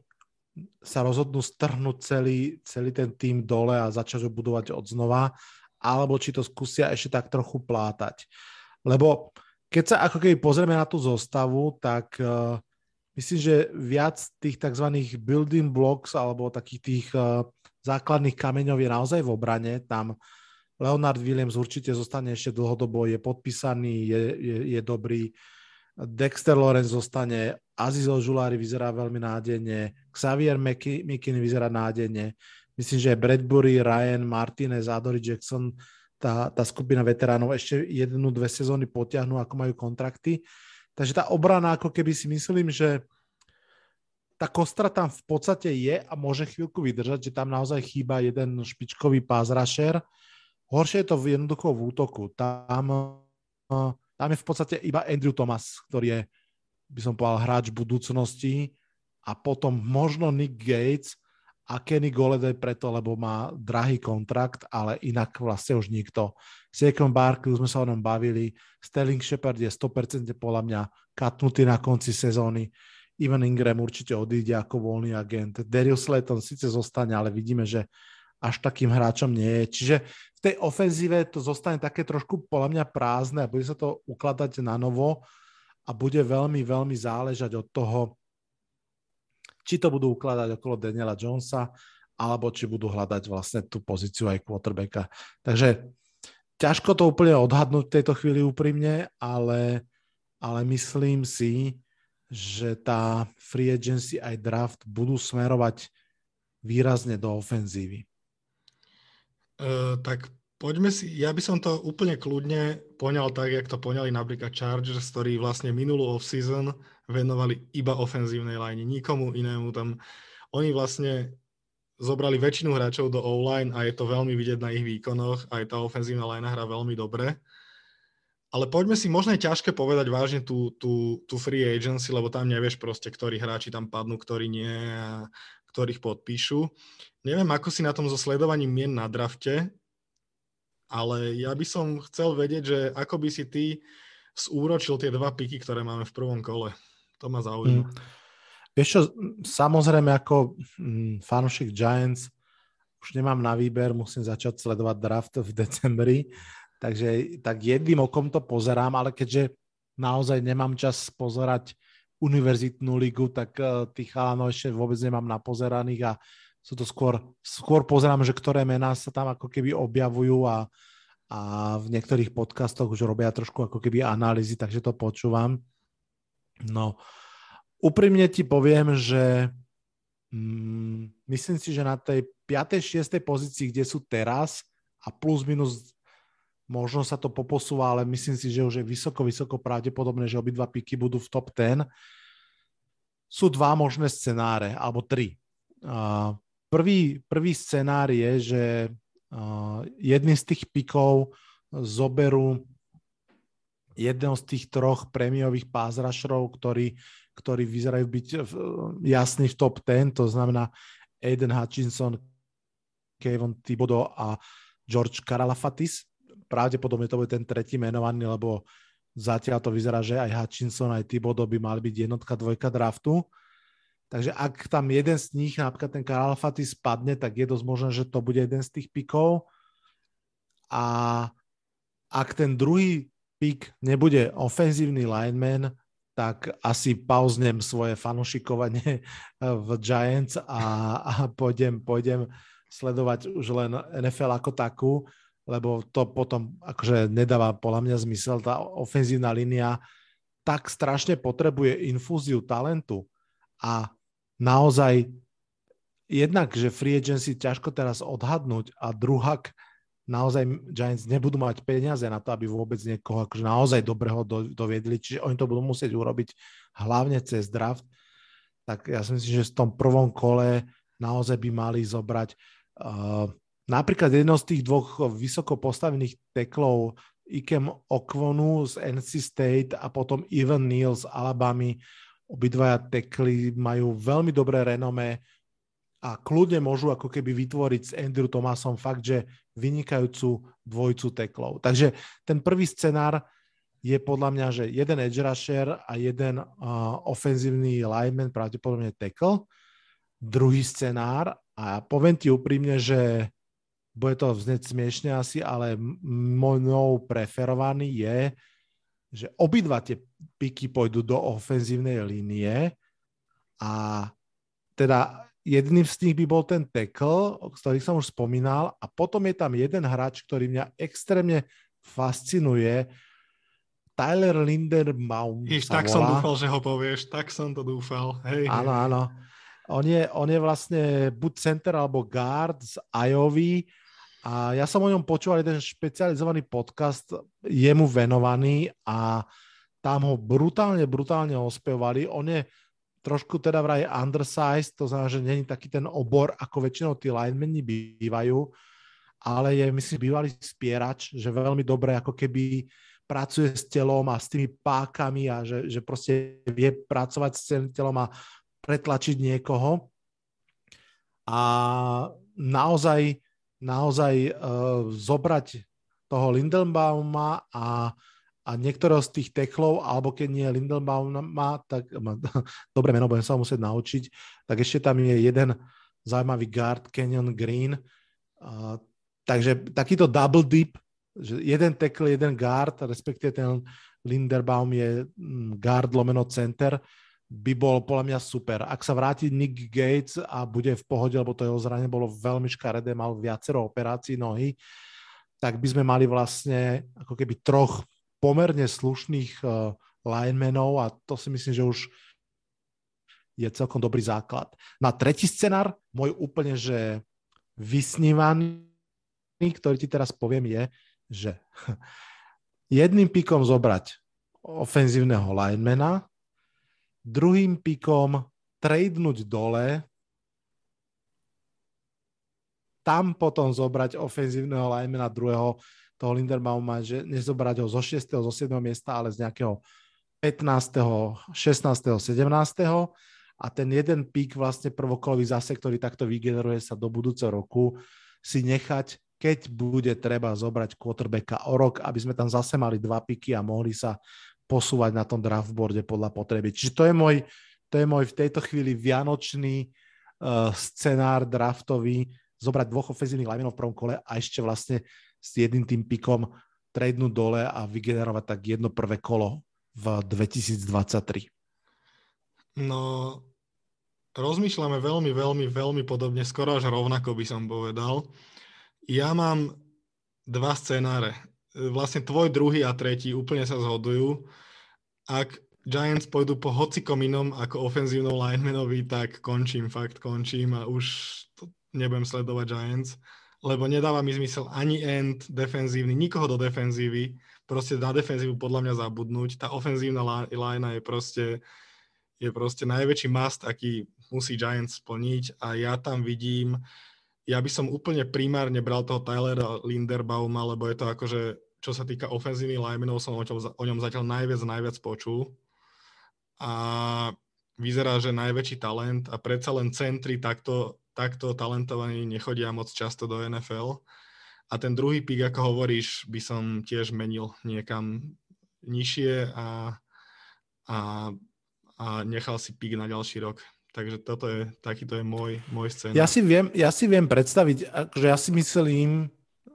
[SPEAKER 2] sa rozhodnú strhnúť celý, celý ten tým dole a začať ho budovať od znova, alebo či to skúsia ešte tak trochu plátať. Lebo keď sa ako keby pozrieme na tú zostavu, tak uh, myslím, že viac tých tzv. building blocks alebo takých tých uh, základných kameňov je naozaj v obrane. Tam Leonard Williams určite zostane ešte dlhodobo, je podpísaný, je, je, je dobrý. Dexter Lorenz zostane, Aziz Žulári vyzerá veľmi nádejne, Xavier Mikin vyzerá nádejne, Myslím, že Bradbury, Ryan, Martinez, Adory Jackson, tá, tá skupina veteránov ešte jednu, dve sezóny potiahnú, ako majú kontrakty. Takže tá obrana, ako keby si myslím, že tá kostra tam v podstate je a môže chvíľku vydržať, že tam naozaj chýba jeden špičkový pás rusher. Horšie je to jednoducho v útoku. Tam, tam je v podstate iba Andrew Thomas, ktorý je, by som povedal, hráč budúcnosti a potom možno Nick Gates, a Kenny Goledej preto, lebo má drahý kontrakt, ale inak vlastne už nikto. Saquon Barkley, už sme sa o ňom bavili, Sterling Shepard je 100% podľa mňa katnutý na konci sezóny. Ivan Ingram určite odíde ako voľný agent. Darius Slayton síce zostane, ale vidíme, že až takým hráčom nie je. Čiže v tej ofenzíve to zostane také trošku podľa mňa prázdne a bude sa to ukladať na novo a bude veľmi, veľmi záležať od toho, či to budú ukladať okolo Daniela Jonesa, alebo či budú hľadať vlastne tú pozíciu aj quarterbacka. Takže ťažko to úplne odhadnúť v tejto chvíli úprimne, ale, ale myslím si, že tá free agency aj draft budú smerovať výrazne do ofenzívy.
[SPEAKER 1] Uh, tak poďme si, ja by som to úplne kľudne poňal tak, jak to poňali napríklad Chargers, ktorí vlastne minulú off-season venovali iba ofenzívnej line, nikomu inému tam. Oni vlastne zobrali väčšinu hráčov do O-line a je to veľmi vidieť na ich výkonoch, aj tá ofenzívna line hrá veľmi dobre. Ale poďme si, možno je ťažké povedať vážne tú, tú, tú free agency, lebo tam nevieš proste, ktorí hráči tam padnú, ktorí nie a ktorých podpíšu. Neviem, ako si na tom so sledovaním mien na drafte, ale ja by som chcel vedieť, že ako by si ty zúročil tie dva piky, ktoré máme v prvom kole. To ma zaujíma. Hmm.
[SPEAKER 2] Vieš čo, samozrejme ako mm, fanúšik Giants už nemám na výber, musím začať sledovať draft v decembri, takže tak jedným okom to pozerám, ale keďže naozaj nemám čas pozerať univerzitnú ligu, tak uh, tých chalanov ešte vôbec nemám napozeraných a sú to skôr, skôr pozerám, že ktoré mená sa tam ako keby objavujú a, a v niektorých podcastoch už robia trošku ako keby analýzy, takže to počúvam. No, úprimne ti poviem, že mm, myslím si, že na tej 5. 6. pozícii, kde sú teraz a plus minus možno sa to poposúva, ale myslím si, že už je vysoko, vysoko pravdepodobné, že obidva piky budú v top 10. Sú dva možné scenáre, alebo tri. Uh, prvý, prvý scenár je, že uh, jedný z tých pikov zoberú jedného z tých troch prémiových pázrašrov, ktorí, ktorí vyzerajú byť v, jasný v top 10, to znamená Aiden Hutchinson, Kevin Thibodeau a George Karalafatis. Pravdepodobne to bude ten tretí menovaný, lebo zatiaľ to vyzerá, že aj Hutchinson, aj Thibodeau by mali byť jednotka, dvojka draftu. Takže ak tam jeden z nich, napríklad ten Karl Fatis spadne, tak je dosť možné, že to bude jeden z tých pikov. A ak ten druhý pik nebude ofenzívny lineman, tak asi pauznem svoje fanušikovanie v Giants a, a pôjdem, pôjdem sledovať už len NFL ako takú, lebo to potom akože nedáva podľa mňa zmysel. Tá ofenzívna línia tak strašne potrebuje infúziu talentu, a naozaj jednak, že free agency ťažko teraz odhadnúť a druhak naozaj Giants nebudú mať peniaze na to, aby vôbec niekoho akože naozaj dobrého do, doviedli, čiže oni to budú musieť urobiť hlavne cez draft, tak ja si myslím, že v tom prvom kole naozaj by mali zobrať uh, napríklad jedno z tých dvoch vysoko postavených teklov Ikem Okvonu z NC State a potom Evan Neal z Alabamy, Obidvaja tekli majú veľmi dobré renomé a kľudne môžu ako keby vytvoriť s Andrew Thomasom fakt, že vynikajúcu dvojcu teklov. Takže ten prvý scenár je podľa mňa, že jeden edge rusher a jeden uh, ofenzívny lineman, pravdepodobne tackle. Druhý scenár, a poviem ti úprimne, že bude to vznieť smiešne asi, ale mnou preferovaný je že obidva tie piky pôjdu do ofenzívnej línie a teda jedným z nich by bol ten tackle, o ktorých som už spomínal a potom je tam jeden hráč, ktorý mňa extrémne fascinuje, Tyler Linderbaum
[SPEAKER 1] Iš, tak volá. som dúfal, že ho povieš, tak som to dúfal. Hej,
[SPEAKER 2] áno, áno. On je, on je vlastne buď center alebo guard z Iowa a ja som o ňom počúval jeden špecializovaný podcast, jemu venovaný a tam ho brutálne, brutálne ospevali. On je trošku teda vraj undersized, to znamená, že není taký ten obor, ako väčšinou tí linemeni bývajú, ale je, myslím, bývalý spierač, že veľmi dobre ako keby pracuje s telom a s tými pákami a že, že proste vie pracovať s celým telom a pretlačiť niekoho. A naozaj naozaj uh, zobrať toho Lindelbauma a, a niektorého z tých teklov, alebo keď nie Lindelbauma, tak dobre meno budem sa musieť naučiť, tak ešte tam je jeden zaujímavý guard, Canyon Green. Uh, takže takýto double deep, že jeden tackle, jeden guard, respektíve ten Linderbaum je mm, guard lomeno center, by bol podľa mňa super. Ak sa vráti Nick Gates a bude v pohode, lebo to jeho zranenie bolo veľmi škaredé, mal viacero operácií nohy, tak by sme mali vlastne ako keby troch pomerne slušných uh, linemenov a to si myslím, že už je celkom dobrý základ. Na tretí scenár, môj úplne, že vysnívaný ktorý ti teraz poviem, je, že jedným pikom zobrať ofenzívneho linemana, druhým pikom tradenúť dole, tam potom zobrať ofenzívneho linemana druhého, toho Linderbauma, že nezobrať ho zo 6. zo 7. miesta, ale z nejakého 15., 16., 17. A ten jeden pík vlastne prvokolový zase, ktorý takto vygeneruje sa do budúceho roku, si nechať keď bude treba zobrať quarterbacka o rok, aby sme tam zase mali dva piky a mohli sa posúvať na tom draftboarde podľa potreby. Čiže to je môj, to je môj v tejto chvíli vianočný uh, scenár draftový, zobrať dvoch ofenzívnych linemenov v prvom kole a ešte vlastne s jedným tým pikom tradenúť dole a vygenerovať tak jedno prvé kolo v 2023.
[SPEAKER 1] No, rozmýšľame veľmi, veľmi, veľmi podobne, skoro až rovnako by som povedal. Ja mám dva scenáre. Vlastne tvoj druhý a tretí úplne sa zhodujú. Ak Giants pôjdu po hocikom inom ako ofenzívnou linemanovi, tak končím, fakt končím a už nebudem sledovať Giants, lebo nedáva mi zmysel ani end defenzívny, nikoho do defenzívy, proste na defenzívu podľa mňa zabudnúť. Tá ofenzívna line je proste, je proste najväčší must, aký musí Giants splniť a ja tam vidím ja by som úplne primárne bral toho Tylera Linderbauma, lebo je to akože, čo sa týka ofenzívnych linemenov, som o, o ňom zatiaľ najviac, najviac počul. A vyzerá, že najväčší talent a predsa len centri takto, takto talentovaní nechodia moc často do NFL. A ten druhý pík, ako hovoríš, by som tiež menil niekam nižšie a, a, a nechal si pík na ďalší rok. Takže toto je, takýto je môj, môj scénar.
[SPEAKER 2] Ja si viem, ja si viem predstaviť, že ja si myslím,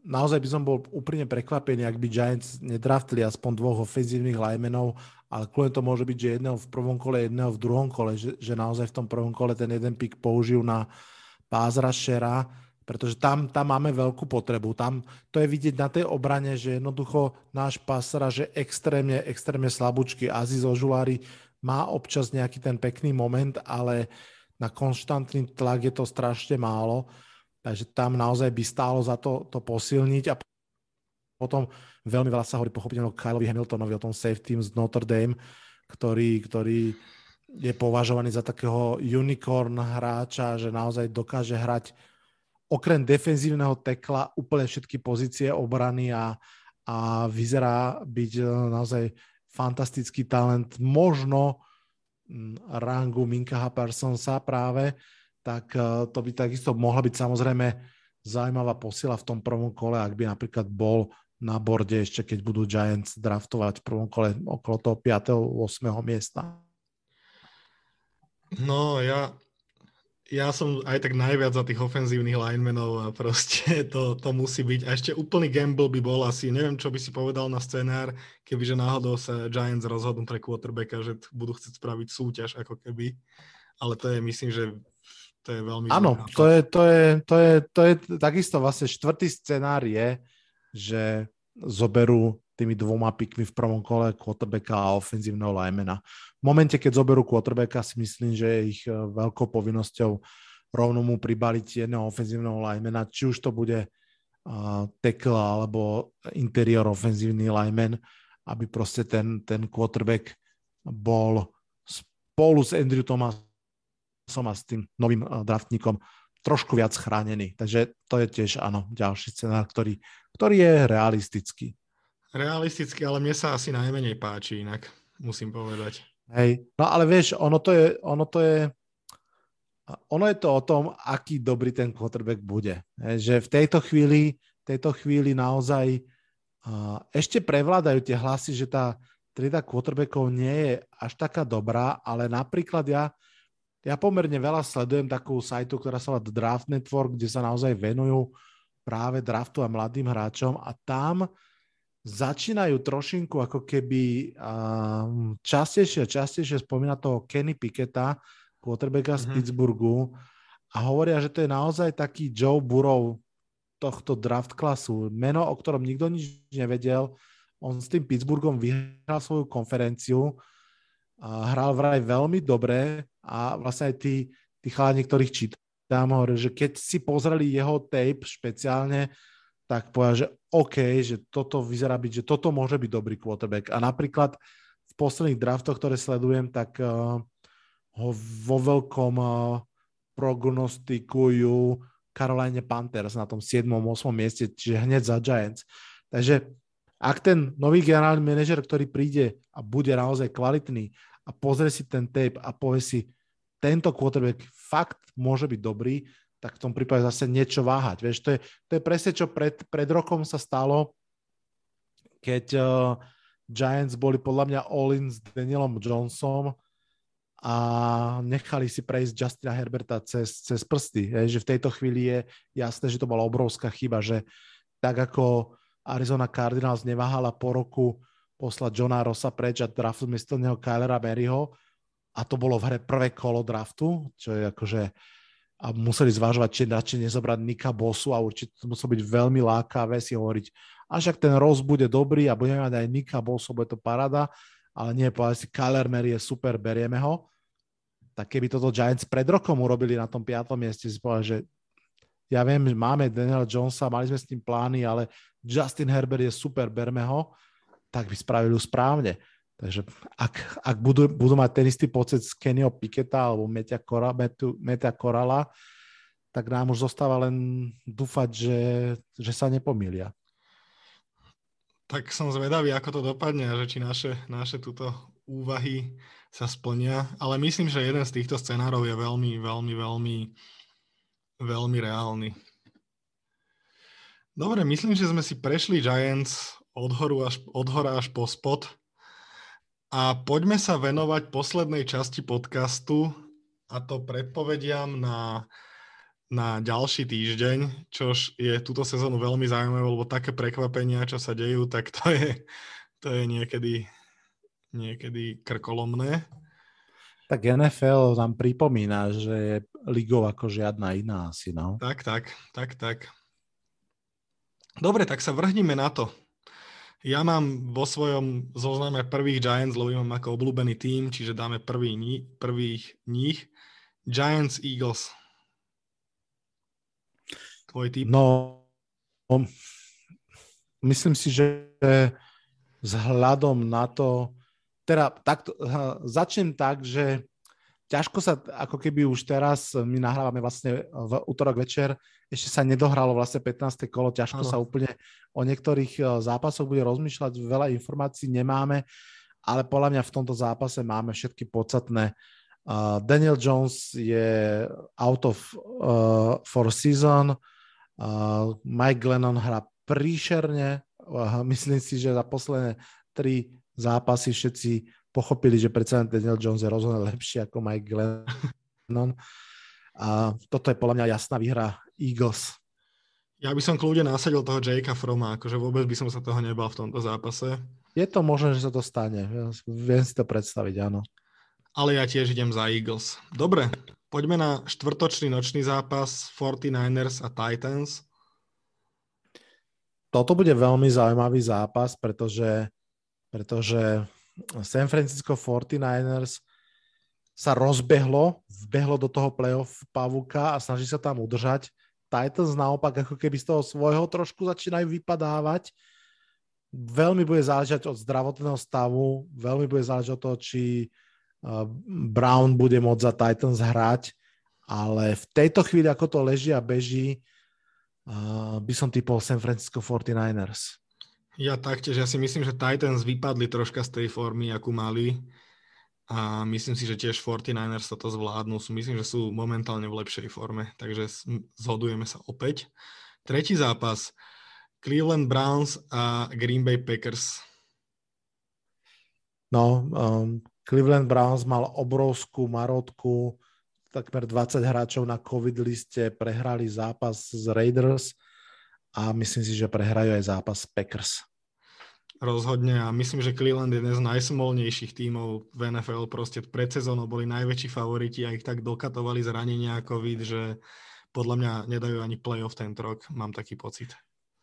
[SPEAKER 2] naozaj by som bol úplne prekvapený, ak by Giants nedraftili aspoň dvoch ofenzívnych linemenov, ale kľudne to môže byť, že jedného v prvom kole, jedného v druhom kole, že, že naozaj v tom prvom kole ten jeden pick použijú na rushera, pretože tam, tam máme veľkú potrebu. Tam to je vidieť na tej obrane, že jednoducho náš pasra, že extrémne, extrémne slabúčky. Aziz Ožulári má občas nejaký ten pekný moment, ale na konštantný tlak je to strašne málo, takže tam naozaj by stálo za to, to posilniť a potom veľmi veľa sa hovorí pochopiteľne o Kyleovi Hamiltonovi, o tom safety z Notre Dame, ktorý, ktorý je považovaný za takého unicorn hráča, že naozaj dokáže hrať okrem defenzívneho tekla úplne všetky pozície obrany a, a vyzerá byť naozaj fantastický talent, možno mm, rangu Minkaha Parsonsa práve, tak e, to by takisto mohla byť samozrejme zaujímavá posila v tom prvom kole, ak by napríklad bol na borde ešte, keď budú Giants draftovať v prvom kole okolo toho 5. 8. miesta.
[SPEAKER 1] No, ja ja som aj tak najviac za tých ofenzívnych linemenov a proste to, to musí byť. A ešte úplný gamble by bol asi, neviem, čo by si povedal na scenár, kebyže náhodou sa Giants rozhodnú pre quarterbacka, že budú chcieť spraviť súťaž ako keby. Ale to je, myslím, že to je veľmi...
[SPEAKER 2] Áno, to je, to, je, to, je, to je takisto vlastne štvrtý scenár je, že zoberú tými dvoma pikmi v prvom kole quarterbacka a ofenzívneho linemana. V momente, keď zoberú quarterbacka, si myslím, že je ich e, veľkou povinnosťou rovno mu pribaliť jedného ofenzívneho linemana, či už to bude uh, tackle alebo interior ofenzívny lineman, aby proste ten, ten quarterback bol spolu s Andrew Thomasom a s tým novým uh, draftníkom trošku viac chránený. Takže to je tiež, áno, ďalší scenár, ktorý, ktorý je realistický.
[SPEAKER 1] Realisticky, ale mne sa asi najmenej páči inak, musím povedať.
[SPEAKER 2] Hej, no ale vieš, ono to je, ono to je, ono je to o tom, aký dobrý ten quarterback bude. Hej, že v tejto chvíli, tejto chvíli naozaj uh, ešte prevládajú tie hlasy, že tá trieda quarterbackov nie je až taká dobrá, ale napríklad ja, ja pomerne veľa sledujem takú sajtu, ktorá sa volá Draft Network, kde sa naozaj venujú práve draftu a mladým hráčom a tam začínajú trošinku ako keby uh, častejšie a častejšie spomína toho Kenny Piketa, quarterbacka mm-hmm. z mhm. Pittsburghu a hovoria, že to je naozaj taký Joe Burrow tohto draft klasu. Meno, o ktorom nikto nič nevedel. On s tým Pittsburghom vyhral svoju konferenciu, a hral vraj veľmi dobre a vlastne aj tí, tí chalani, ktorých čítam, hovorí, že keď si pozreli jeho tape špeciálne, tak povedal, že OK, že toto vyzerá byť, že toto môže byť dobrý quarterback. A napríklad v posledných draftoch, ktoré sledujem, tak uh, ho vo veľkom uh, prognostikujú Caroline Panthers na tom 7. 8. mieste, čiže hneď za Giants. Takže ak ten nový generálny manažer, ktorý príde a bude naozaj kvalitný a pozrie si ten tape a povie si, tento quarterback fakt môže byť dobrý, tak v tom prípade zase niečo váhať. Vieš, to je, to je presne, čo pred, pred rokom sa stalo, keď uh, Giants boli podľa mňa all-in s Danielom Johnsonom a nechali si prejsť Justina Herberta cez, cez prsty. Je, že v tejto chvíli je jasné, že to bola obrovská chyba, že tak ako Arizona Cardinals neváhala po roku poslať Johna Rossa preč a draftu miesto neho Kylera Maryho a to bolo v hre prvé kolo draftu, čo je akože a museli zvážovať, či radšej nezobrať Nika Bosu a určite to muselo byť veľmi lákavé si hovoriť, až ak ten Ross bude dobrý a budeme mať aj Nika Bosu, bude to parada, ale nie, povedať si, Kyler Mary je super, berieme ho. Tak keby toto Giants pred rokom urobili na tom piatom mieste, si povedal, že ja viem, že máme Daniela Jonesa, mali sme s tým plány, ale Justin Herbert je super, berme ho, tak by spravili správne. Takže ak, ak budú, budú mať ten istý pocit z Kennyho Piketa alebo Metia Korala, tak nám už zostáva len dúfať, že, že sa nepomília.
[SPEAKER 1] Tak som zvedavý, ako to dopadne a že či naše, naše túto úvahy sa splnia. Ale myslím, že jeden z týchto scenárov je veľmi, veľmi, veľmi, veľmi reálny. Dobre, myslím, že sme si prešli Giants od, horu až, od hora až po spod. A poďme sa venovať poslednej časti podcastu a to predpovediam na, na ďalší týždeň, čož je túto sezónu veľmi zaujímavé, lebo také prekvapenia, čo sa dejú, tak to je, to je niekedy, niekedy krkolomné.
[SPEAKER 2] Tak NFL nám pripomína, že je ligou ako žiadna iná asi, no.
[SPEAKER 1] Tak, tak, tak, tak. Dobre, tak sa vrhnime na to. Ja mám vo svojom zozname prvých Giants, lebo mám ako obľúbený tým, čiže dáme prvý, prvých nich. Giants Eagles. Tvoj typ?
[SPEAKER 2] No, myslím si, že vzhľadom na to, teda takto, začnem tak, že ťažko sa, ako keby už teraz, my nahrávame vlastne v útorok večer, ešte sa nedohralo vlastne 15. kolo, ťažko ano. sa úplne o niektorých e, zápasoch bude rozmýšľať, veľa informácií nemáme, ale podľa mňa v tomto zápase máme všetky podstatné. Uh, Daniel Jones je out of uh, for season, uh, Mike Glennon hrá príšerne, uh, myslím si, že za posledné tri zápasy všetci pochopili, že predsa Daniel Jones je rozhodne lepší ako Mike Glennon. A toto je podľa mňa jasná výhra Eagles.
[SPEAKER 1] Ja by som kľudne nasadil toho Jakea Froma, akože vôbec by som sa toho nebal v tomto zápase.
[SPEAKER 2] Je to možné, že sa to stane. Ja viem si to predstaviť, áno.
[SPEAKER 1] Ale ja tiež idem za Eagles. Dobre, poďme na štvrtočný nočný zápas 49ers a Titans.
[SPEAKER 2] Toto bude veľmi zaujímavý zápas, pretože, pretože San Francisco 49ers sa rozbehlo, vbehlo do toho playoff pavúka a snaží sa tam udržať. Titans naopak ako keby z toho svojho trošku začínajú vypadávať. Veľmi bude záležať od zdravotného stavu, veľmi bude záležať od toho, či uh, Brown bude môcť za Titans hrať, ale v tejto chvíli, ako to leží a beží, uh, by som typol San Francisco 49ers.
[SPEAKER 1] Ja taktiež, ja si myslím, že Titans vypadli troška z tej formy, akú mali a myslím si, že tiež 49ers toto zvládnu. Myslím, že sú momentálne v lepšej forme, takže zhodujeme sa opäť. Tretí zápas. Cleveland Browns a Green Bay Packers.
[SPEAKER 2] No, um, Cleveland Browns mal obrovskú marotku, takmer 20 hráčov na COVID liste, prehrali zápas z Raiders a myslím si, že prehrajú aj zápas Packers
[SPEAKER 1] rozhodne a myslím, že Cleveland je jeden z najsmolnejších tímov v NFL. Proste pred sezónou boli najväčší favoriti a ich tak dokatovali zranenia a COVID, že podľa mňa nedajú ani playoff tento rok, mám taký pocit.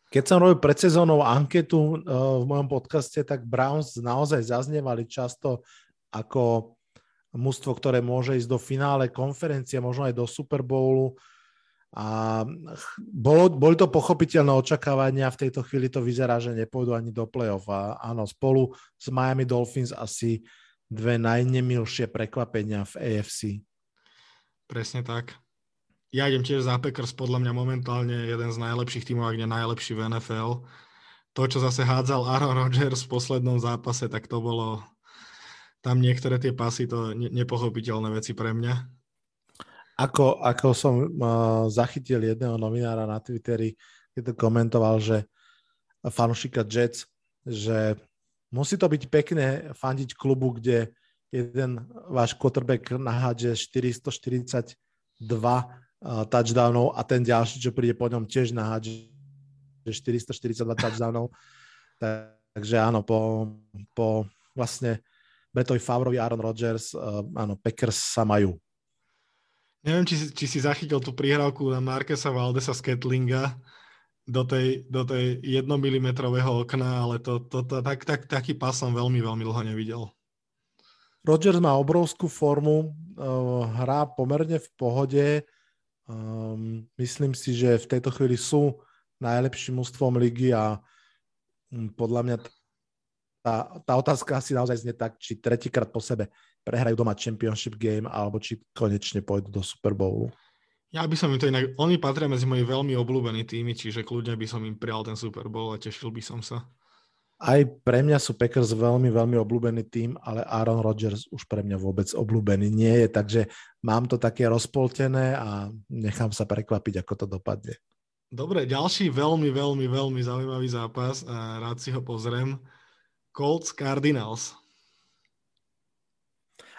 [SPEAKER 2] Keď som robil pred sezónou anketu uh, v mojom podcaste, tak Browns naozaj zaznievali často ako mužstvo, ktoré môže ísť do finále konferencie, možno aj do Super Bowlu. A bolo, boli to pochopiteľné očakávania, v tejto chvíli to vyzerá, že nepôjdu ani do play-off. A áno, spolu s Miami Dolphins asi dve najnemilšie prekvapenia v AFC.
[SPEAKER 1] Presne tak. Ja idem tiež za Packers, podľa mňa momentálne jeden z najlepších tímov, ak nie najlepší v NFL. To, čo zase hádzal Aaron Rodgers v poslednom zápase, tak to bolo... Tam niektoré tie pasy, to nepochopiteľné veci pre mňa.
[SPEAKER 2] Ako, ako som uh, zachytil jedného novinára na Twitteri, keď to komentoval, že fanúšika Jets, že musí to byť pekné fandiť klubu, kde jeden váš quarterback nahádže 442 uh, touchdownov a ten ďalší, čo príde po ňom, tiež nahádže 442 touchdownov. Takže áno, po, po vlastne Betovi Favrovi, Aaron Rodgers, uh, áno, Packers sa majú
[SPEAKER 1] Neviem, či, či si zachytil tú prihrávku na Markesa Valdesa z Ketlinga do tej, do tej 1 mm okna, ale to, to, to, tak, tak, taký pás som veľmi, veľmi dlho nevidel.
[SPEAKER 2] Rodgers má obrovskú formu, uh, hrá pomerne v pohode. Um, myslím si, že v tejto chvíli sú najlepším mústvom ligy a um, podľa mňa tá, tá otázka asi naozaj znie tak, či tretíkrát po sebe prehrajú doma championship game, alebo či konečne pôjdu do Super Bowlu.
[SPEAKER 1] Ja by som im to inak, oni patria medzi moji veľmi obľúbení týmy, čiže kľudne by som im prijal ten Super Bowl a tešil by som sa.
[SPEAKER 2] Aj pre mňa sú Packers veľmi, veľmi obľúbený tým, ale Aaron Rodgers už pre mňa vôbec obľúbený nie je, takže mám to také rozpoltené a nechám sa prekvapiť, ako to dopadne.
[SPEAKER 1] Dobre, ďalší veľmi, veľmi, veľmi zaujímavý zápas rád si ho pozriem. Colts Cardinals.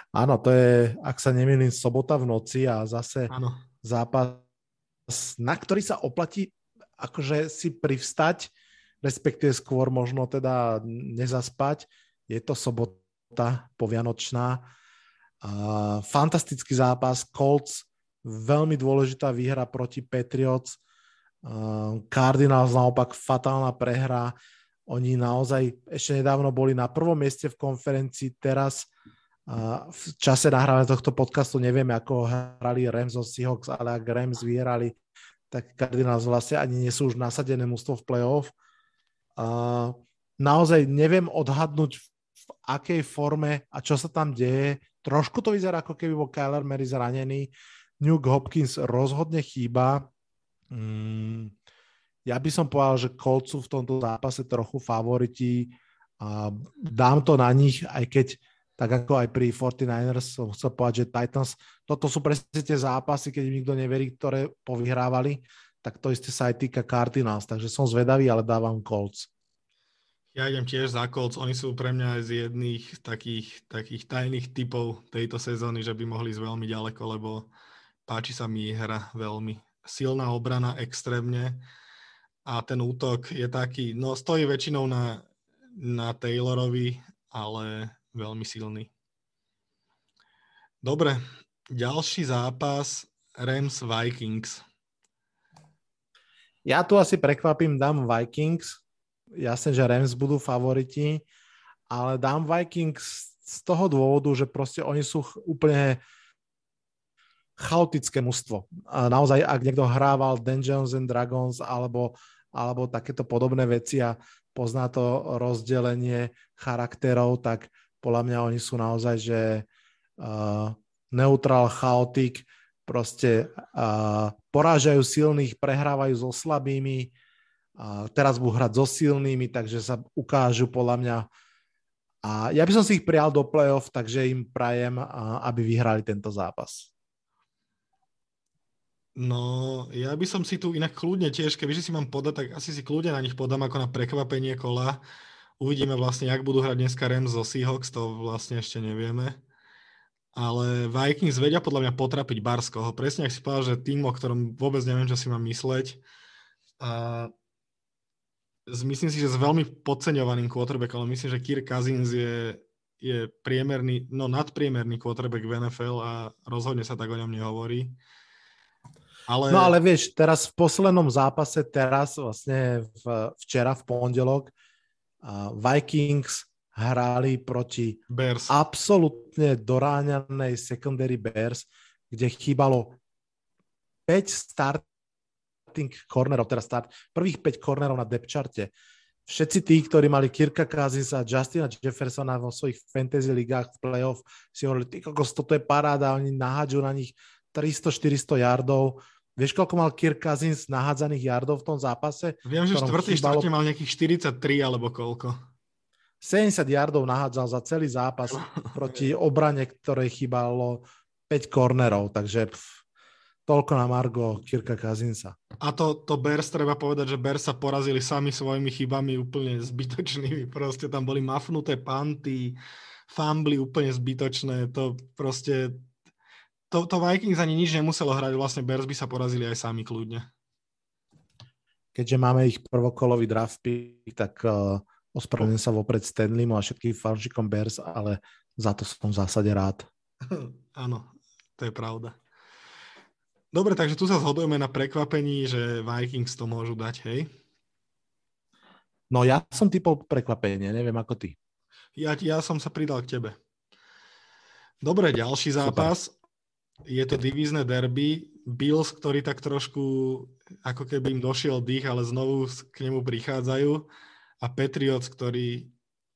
[SPEAKER 2] Áno, to je, ak sa nemýlim, sobota v noci a zase Áno. zápas, na ktorý sa oplatí akože si privstať, respektíve skôr možno teda nezaspať. Je to sobota povianočná. A fantastický zápas. Colts, veľmi dôležitá výhra proti Patriots. Cardinals naopak fatálna prehra. Oni naozaj ešte nedávno boli na prvom mieste v konferencii, teraz v čase nahrávania tohto podcastu nevieme, ako hrali Rams zo Seahawks, ale ak Rams vyhrali, tak Cardinals vlastne ani nie sú už nasadené mústvo v playoff. Naozaj neviem odhadnúť v akej forme a čo sa tam deje. Trošku to vyzerá, ako keby bol Kyler Mary zranený. Nuke Hopkins rozhodne chýba. Mm, ja by som povedal, že Colts sú v tomto zápase trochu favoriti a dám to na nich, aj keď tak ako aj pri 49ers som chcel povedať, že Titans, toto sú presne tie zápasy, keď nikto neverí, ktoré povyhrávali, tak to isté sa aj týka Cardinals, takže som zvedavý, ale dávam Colts.
[SPEAKER 1] Ja idem tiež za Colts, oni sú pre mňa aj z jedných takých, takých tajných typov tejto sezóny, že by mohli ísť veľmi ďaleko, lebo páči sa mi hra veľmi. Silná obrana extrémne a ten útok je taký, no stojí väčšinou na, na Taylorovi, ale veľmi silný. Dobre, ďalší zápas Rams Vikings.
[SPEAKER 2] Ja tu asi prekvapím, dám Vikings. Jasne, že Rams budú favoriti, ale dám Vikings z toho dôvodu, že proste oni sú úplne chaotické mužstvo. Naozaj, ak niekto hrával Dungeons and Dragons alebo, alebo takéto podobné veci a pozná to rozdelenie charakterov, tak podľa mňa oni sú naozaj, že uh, neutral, chaotik, proste uh, porážajú silných, prehrávajú so slabými, uh, teraz budú hrať so silnými, takže sa ukážu podľa mňa a ja by som si ich prijal do play-off, takže im prajem, uh, aby vyhrali tento zápas.
[SPEAKER 1] No, ja by som si tu inak kľudne tiež, kebyže si mám podať, tak asi si kľudne na nich podám ako na prekvapenie kola. Uvidíme vlastne, jak budú hrať dneska Rams zo Seahawks, to vlastne ešte nevieme. Ale Vikings vedia podľa mňa potrapiť Barskoho. Presne ak si povedal, že tým, o ktorom vôbec neviem, čo si mám mysleť. A myslím si, že s veľmi podceňovaným quarterbackom, ale myslím, že Kirk Cousins je, je priemerný, no nadpriemerný quarterback v NFL a rozhodne sa tak o ňom nehovorí.
[SPEAKER 2] Ale... No ale vieš, teraz v poslednom zápase, teraz vlastne v, včera v pondelok, Vikings hrali proti
[SPEAKER 1] Bears.
[SPEAKER 2] absolútne doráňanej secondary Bears, kde chýbalo 5 start starting cornerov, teda start, prvých 5 cornerov na depth charte. Všetci tí, ktorí mali Kirka Cousins a Justina Jeffersona vo svojich fantasy ligách v playoff, si hovorili, ty kokos, toto je paráda, oni nahádžu na nich 300-400 yardov. Vieš, koľko mal Kirk Cousins nahádzaných yardov v tom zápase?
[SPEAKER 1] Viem, že štvrtý chýbalo... mal nejakých 43 alebo koľko.
[SPEAKER 2] 70 yardov nahádzal za celý zápas proti obrane, ktorej chýbalo 5 kornerov, takže pf, toľko na Margo Kirka Kazinsa.
[SPEAKER 1] A to, to Bears, treba povedať, že Bears sa porazili sami svojimi chybami úplne zbytočnými. Proste tam boli mafnuté panty, fambly úplne zbytočné. To proste to, to Vikings ani nič nemuselo hrať, vlastne Bears by sa porazili aj sami kľudne.
[SPEAKER 2] Keďže máme ich prvokolový draft pick, tak uh, ospravedlňujem sa vopred Stanleymu a všetkým fanšikom Bears, ale za to som v zásade rád.
[SPEAKER 1] Áno, to je pravda. Dobre, takže tu sa zhodujeme na prekvapení, že Vikings to môžu dať, hej?
[SPEAKER 2] No ja som typol prekvapenie, neviem ako ty.
[SPEAKER 1] Ja, ja som sa pridal k tebe. Dobre, ďalší zápas. Super je to divízne derby. Bills, ktorí tak trošku, ako keby im došiel dých, ale znovu k nemu prichádzajú. A Patriots, ktorí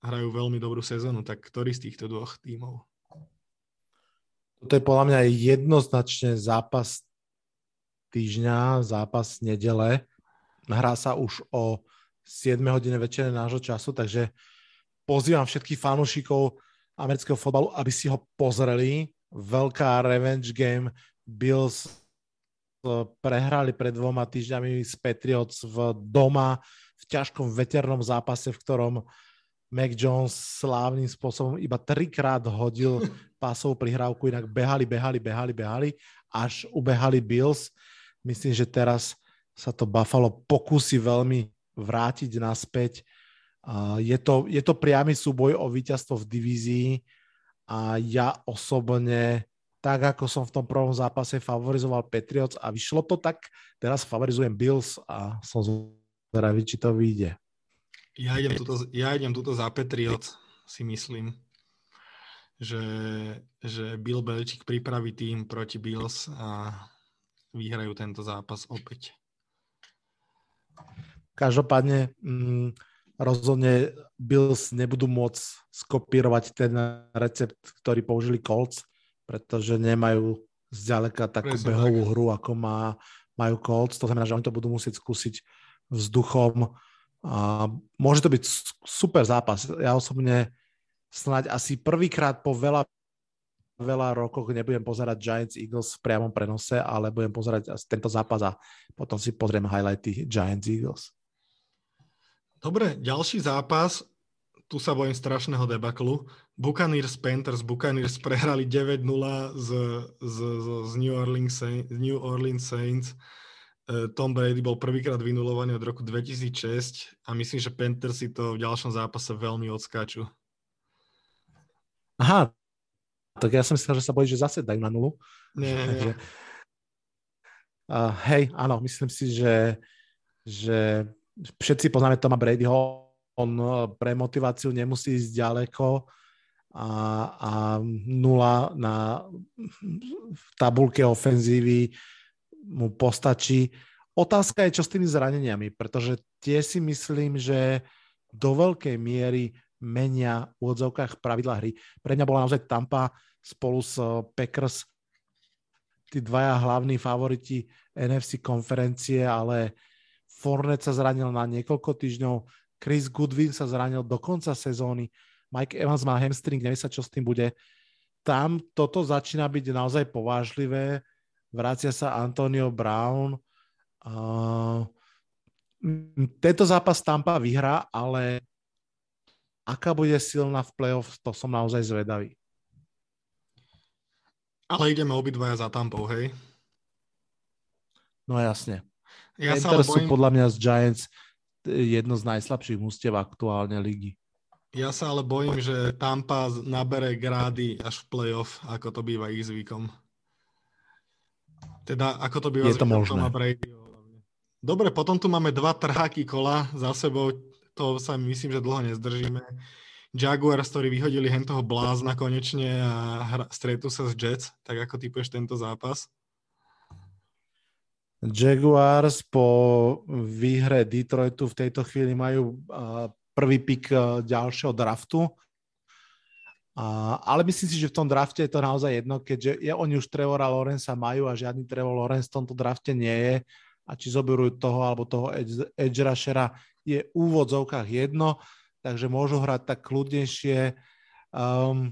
[SPEAKER 1] hrajú veľmi dobrú sezónu. Tak ktorý z týchto dvoch tímov?
[SPEAKER 2] Toto je podľa mňa jednoznačne zápas týždňa, zápas nedele. Hrá sa už o 7 hodine večere nášho času, takže pozývam všetkých fanúšikov amerického fotbalu, aby si ho pozreli veľká revenge game. Bills eh, prehrali pred dvoma týždňami s Patriots v doma v ťažkom veternom zápase, v ktorom Mac Jones slávnym spôsobom iba trikrát hodil pásovú prihrávku, inak behali, behali, behali, behali, až ubehali Bills. Myslím, že teraz sa to Buffalo pokusí veľmi vrátiť naspäť. Je to, je to priamy súboj o víťazstvo v divízii a ja osobne, tak ako som v tom prvom zápase favorizoval Patriots a vyšlo to tak, teraz favorizujem Bills a som zvedavý, či to vyjde.
[SPEAKER 1] Ja idem tuto, ja idem tuto za Patriots, si myslím, že, že Bill Belichick pripraví tým proti Bills a vyhrajú tento zápas opäť.
[SPEAKER 2] Každopádne, mm, rozhodne Bills nebudú môcť skopírovať ten recept, ktorý použili Colts, pretože nemajú zďaleka takú Presne behovú tak. hru, ako má, majú Colts. To znamená, že oni to budú musieť skúsiť vzduchom. A môže to byť super zápas. Ja osobne snáď asi prvýkrát po veľa veľa rokoch nebudem pozerať Giants Eagles v priamom prenose, ale budem pozerať tento zápas a potom si pozriem highlighty Giants Eagles.
[SPEAKER 1] Dobre, ďalší zápas, tu sa bojím strašného debaklu. Buccaneers Panthers, Buccaneers prehrali 9-0 z, z, z, New, Orleans Saints, New Orleans Saints. E, Tom Brady bol prvýkrát vynulovaný od roku 2006 a myslím, že Panthers si to v ďalšom zápase veľmi odskáču.
[SPEAKER 2] Aha, tak ja som myslel, že sa bojí, že zase dajú na nulu.
[SPEAKER 1] Nie, Takže,
[SPEAKER 2] uh, hej, áno, myslím si, že, že všetci poznáme Toma Bradyho, on eh, pre motiváciu nemusí ísť ďaleko a, a nula na tabulke ofenzívy mu postačí. Otázka je, čo s tými zraneniami, pretože tie si myslím, že do veľkej miery menia v odzovkách pravidla hry. Pre mňa bola naozaj Tampa spolu s eh, Packers tí dvaja hlavní favoriti NFC konferencie, ale Fornet sa zranil na niekoľko týždňov, Chris Goodwin sa zranil do konca sezóny, Mike Evans má hamstring, nevie sa, čo s tým bude. Tam toto začína byť naozaj povážlivé. Vrácia sa Antonio Brown. Uh, tento zápas Tampa vyhrá, ale aká bude silná v playoff, to som naozaj zvedavý.
[SPEAKER 1] Ale ideme obidvaja za Tampou, hej?
[SPEAKER 2] No jasne. Ja Panthers bojím... sú podľa mňa z Giants jedno z najslabších mústev aktuálne ligy.
[SPEAKER 1] Ja sa ale bojím, že Tampa nabere grády až v playoff, ako to býva ich zvykom. Teda, ako to býva
[SPEAKER 2] Je to možné.
[SPEAKER 1] Brady. Dobre, potom tu máme dva trháky kola za sebou. To sa myslím, že dlho nezdržíme. Jaguars, ktorí vyhodili hen toho blázna konečne a stretu sa s Jets. Tak ako typuješ tento zápas?
[SPEAKER 2] Jaguars po výhre Detroitu v tejto chvíli majú prvý pik ďalšieho draftu. ale myslím si, že v tom drafte je to naozaj jedno, keďže je, oni už Trevora Lorenza majú a žiadny Trevor Lorenz v tomto drafte nie je. A či zoberú toho alebo toho edge rushera je v úvodzovkách jedno, takže môžu hrať tak kľudnejšie. Um,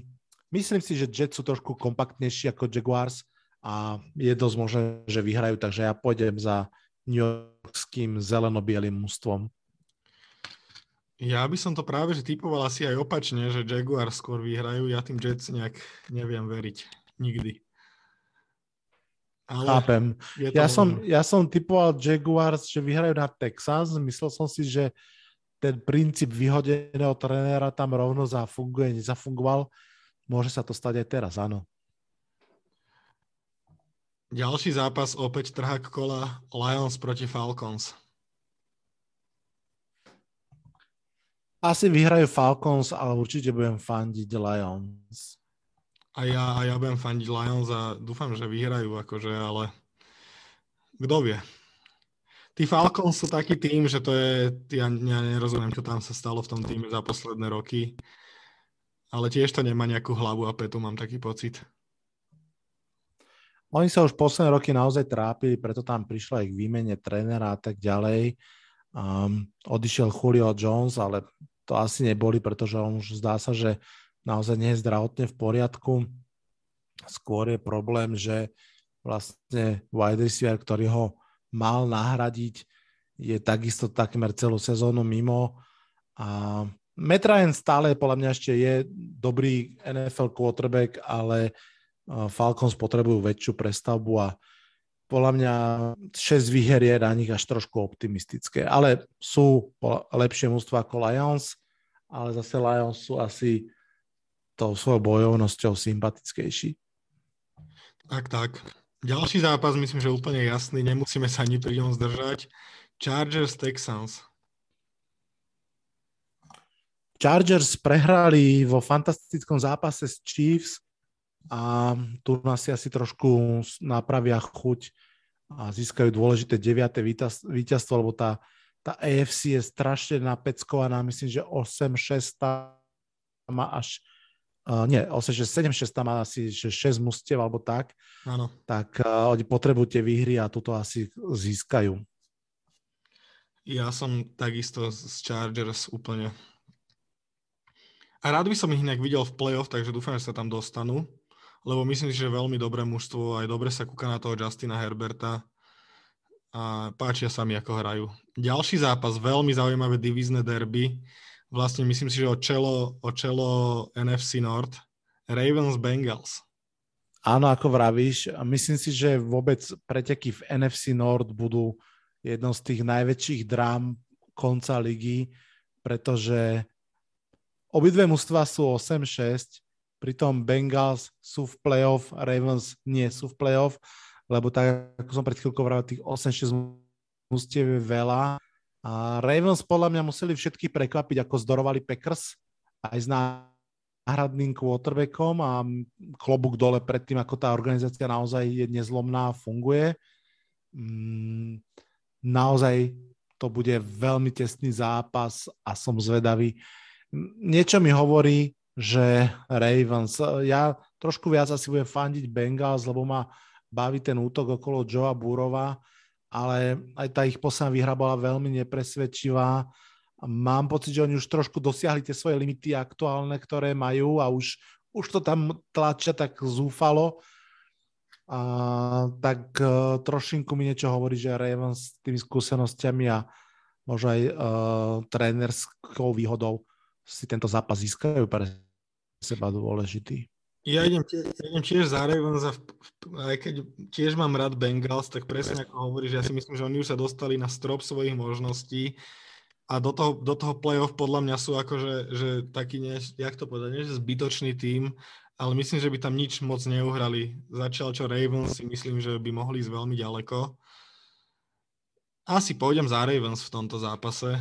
[SPEAKER 2] myslím si, že Jets sú trošku kompaktnejší ako Jaguars a je dosť možné, že vyhrajú, takže ja pôjdem za New Yorkským zeleno-bielým mústvom.
[SPEAKER 1] Ja by som to práve že typoval asi aj opačne, že Jaguar skôr vyhrajú, ja tým Jets nejak neviem veriť. Nikdy.
[SPEAKER 2] Ale Chápem. Ja som, ja som typoval Jaguars, že vyhrajú na Texas. Myslel som si, že ten princíp vyhodeného trenéra tam rovno zafunguje, nezafungoval. Môže sa to stať aj teraz, áno.
[SPEAKER 1] Ďalší zápas, opäť trhák kola Lions proti Falcons.
[SPEAKER 2] Asi vyhrajú Falcons, ale určite budem fandiť Lions.
[SPEAKER 1] A ja, a ja budem fandiť Lions a dúfam, že vyhrajú, akože, ale kto vie. Tí Falcons sú taký tým, že to je, ja, ja nerozumiem, čo tam sa stalo v tom týme za posledné roky, ale tiež to nemá nejakú hlavu a petu, mám taký pocit.
[SPEAKER 2] Oni sa už posledné roky naozaj trápili, preto tam prišla ich výmene trénera a tak ďalej. Um, odišiel Julio Jones, ale to asi neboli, pretože on už zdá sa, že naozaj nie je zdravotne v poriadku. Skôr je problém, že vlastne wide receiver, ktorý ho mal nahradiť, je takisto takmer celú sezónu mimo. A Ryan stále podľa mňa ešte je dobrý NFL quarterback, ale Falcons potrebujú väčšiu prestavbu a podľa mňa 6 výher je na nich až trošku optimistické. Ale sú lepšie mústva ako Lions, ale zase Lions sú asi tou svojou bojovnosťou sympatickejší.
[SPEAKER 1] Tak, tak. Ďalší zápas myslím, že úplne jasný, nemusíme sa ani pri ňom zdržať. Chargers Texans.
[SPEAKER 2] Chargers prehrali vo fantastickom zápase s Chiefs a tu nás si asi trošku napravia chuť a získajú dôležité 9. víťazstvo, lebo tá, tá AFC je strašne napeckovaná, myslím, že 8-6 má až Uh, nie, 8, 7, 6 tam má asi že 6 mustiev alebo tak,
[SPEAKER 1] Áno.
[SPEAKER 2] tak uh, oni potrebujú tie výhry a toto asi získajú.
[SPEAKER 1] Ja som takisto z Chargers úplne. A rád by som ich nejak videl v playoff, takže dúfam, že sa tam dostanú lebo myslím si, že veľmi dobré mužstvo, aj dobre sa kúka na toho Justina Herberta a páčia sa mi, ako hrajú. Ďalší zápas, veľmi zaujímavé divízne derby, vlastne myslím si, že o čelo, o čelo NFC North, Ravens Bengals.
[SPEAKER 2] Áno, ako vravíš, myslím si, že vôbec preteky v NFC North budú jednou z tých najväčších drám konca ligy, pretože obidve mužstva sú 8-6, Pritom Bengals sú v playoff, Ravens nie sú v playoff, lebo tak, ako som pred chvíľkou vravil, tých 8-6 mustiev je veľa. A Ravens podľa mňa museli všetky prekvapiť, ako zdorovali Packers aj s náhradným quarterbackom a klobúk dole pred tým, ako tá organizácia naozaj je nezlomná a funguje. Mm, naozaj to bude veľmi tesný zápas a som zvedavý. Niečo mi hovorí, že Ravens. Ja trošku viac asi budem fandiť Bengals, lebo ma baví ten útok okolo Joea Burova, ale aj tá ich posledná výhra bola veľmi nepresvedčivá. Mám pocit, že oni už trošku dosiahli tie svoje limity aktuálne, ktoré majú a už, už to tam tlačia tak zúfalo. A, tak uh, trošinku mi niečo hovorí, že Ravens s tými skúsenostiami a možno aj uh, trénerskou výhodou si tento zápas získajú pre seba dôležitý.
[SPEAKER 1] Ja idem, tiež, ja idem tiež za Ravens aj keď tiež mám rád Bengals, tak presne ako hovoríš, ja si myslím, že oni už sa dostali na strop svojich možností a do toho, do toho playoff podľa mňa sú akože že taký, ne, jak to povedať, nie zbytočný tým, ale myslím, že by tam nič moc neuhrali. Začal čo Ravens si myslím, že by mohli ísť veľmi ďaleko. Asi pôjdem za Ravens v tomto zápase.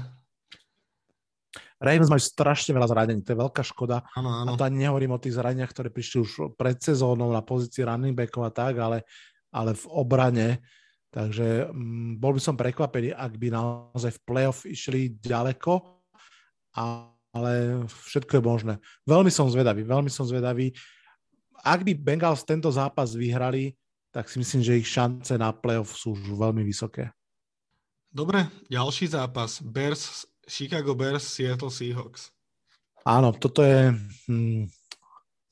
[SPEAKER 2] Ravens majú strašne veľa zranení, to je veľká škoda.
[SPEAKER 1] Ano, ano.
[SPEAKER 2] A to ani nehovorím o tých zraneniach, ktoré prišli už pred sezónou na pozícii running backov a tak, ale, ale v obrane Takže um, bol by som prekvapený, ak by naozaj v playoff išli ďaleko, a, ale všetko je možné. Veľmi som zvedavý, veľmi som zvedavý. Ak by Bengals tento zápas vyhrali, tak si myslím, že ich šance na playoff sú už veľmi vysoké.
[SPEAKER 1] Dobre, ďalší zápas. Bears, Chicago Bears, Seattle Seahawks.
[SPEAKER 2] Áno, toto je hm,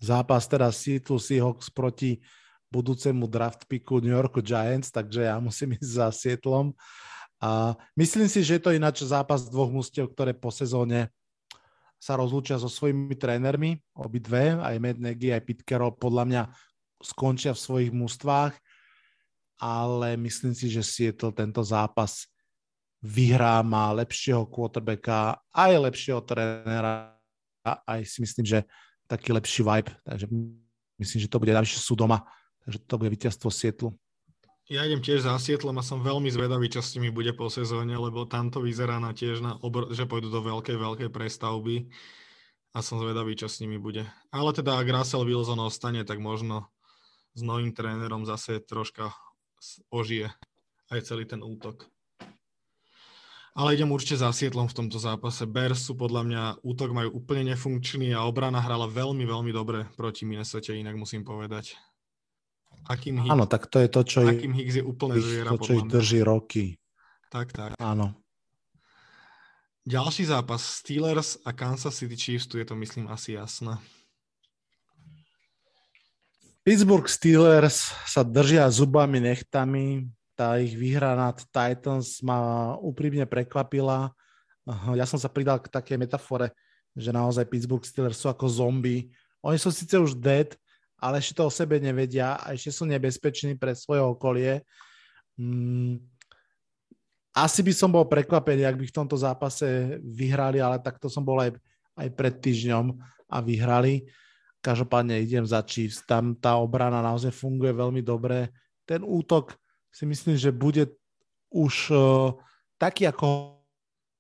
[SPEAKER 2] zápas teraz Seattle Seahawks proti budúcemu draft picku New York Giants, takže ja musím ísť za Seattlom. A myslím si, že je to ináč zápas dvoch mústiev, ktoré po sezóne sa rozlúčia so svojimi trénermi, obidve, aj Matt Nagy, aj Pete podľa mňa skončia v svojich mústvách, ale myslím si, že Seattle tento zápas vyhrá, má lepšieho quarterbacka, aj lepšieho trénera, aj si myslím, že taký lepší vibe, takže myslím, že to bude, navyše sú doma, takže to bude víťazstvo Sietlu.
[SPEAKER 1] Ja idem tiež za Sietlom a som veľmi zvedavý, čo s nimi bude po sezóne, lebo tam to vyzerá na tiež, na obr- že pôjdu do veľkej, veľkej prestavby a som zvedavý, čo s nimi bude. Ale teda, ak Russell Wilson ostane, tak možno s novým trénerom zase troška ožije aj celý ten útok. Ale idem určite za Sietlom v tomto zápase. Bears sú podľa mňa, útok majú úplne nefunkčný a obrana hrala veľmi, veľmi dobre proti Minnesota, inak musím povedať.
[SPEAKER 2] Akým Hicks, Áno, tak to je to, čo
[SPEAKER 1] Akým Hicks je úplne zviera.
[SPEAKER 2] To, čo ich drží roky.
[SPEAKER 1] Tak, tak.
[SPEAKER 2] Áno.
[SPEAKER 1] Ďalší zápas Steelers a Kansas City Chiefs, tu je to myslím asi jasné.
[SPEAKER 2] Pittsburgh Steelers sa držia zubami, nechtami. Tá ich výhra nad Titans ma úprimne prekvapila. Ja som sa pridal k takej metafore, že naozaj Pittsburgh Steelers sú ako zombie. Oni sú síce už dead, ale ešte to o sebe nevedia a ešte sú nebezpeční pre svoje okolie. Mm, asi by som bol prekvapený, ak by v tomto zápase vyhrali, ale takto som bol aj, aj pred týždňom a vyhrali. Každopádne idem za Chiefs. Tam tá obrana naozaj funguje veľmi dobre. Ten útok si myslím, že bude už uh, taký, ako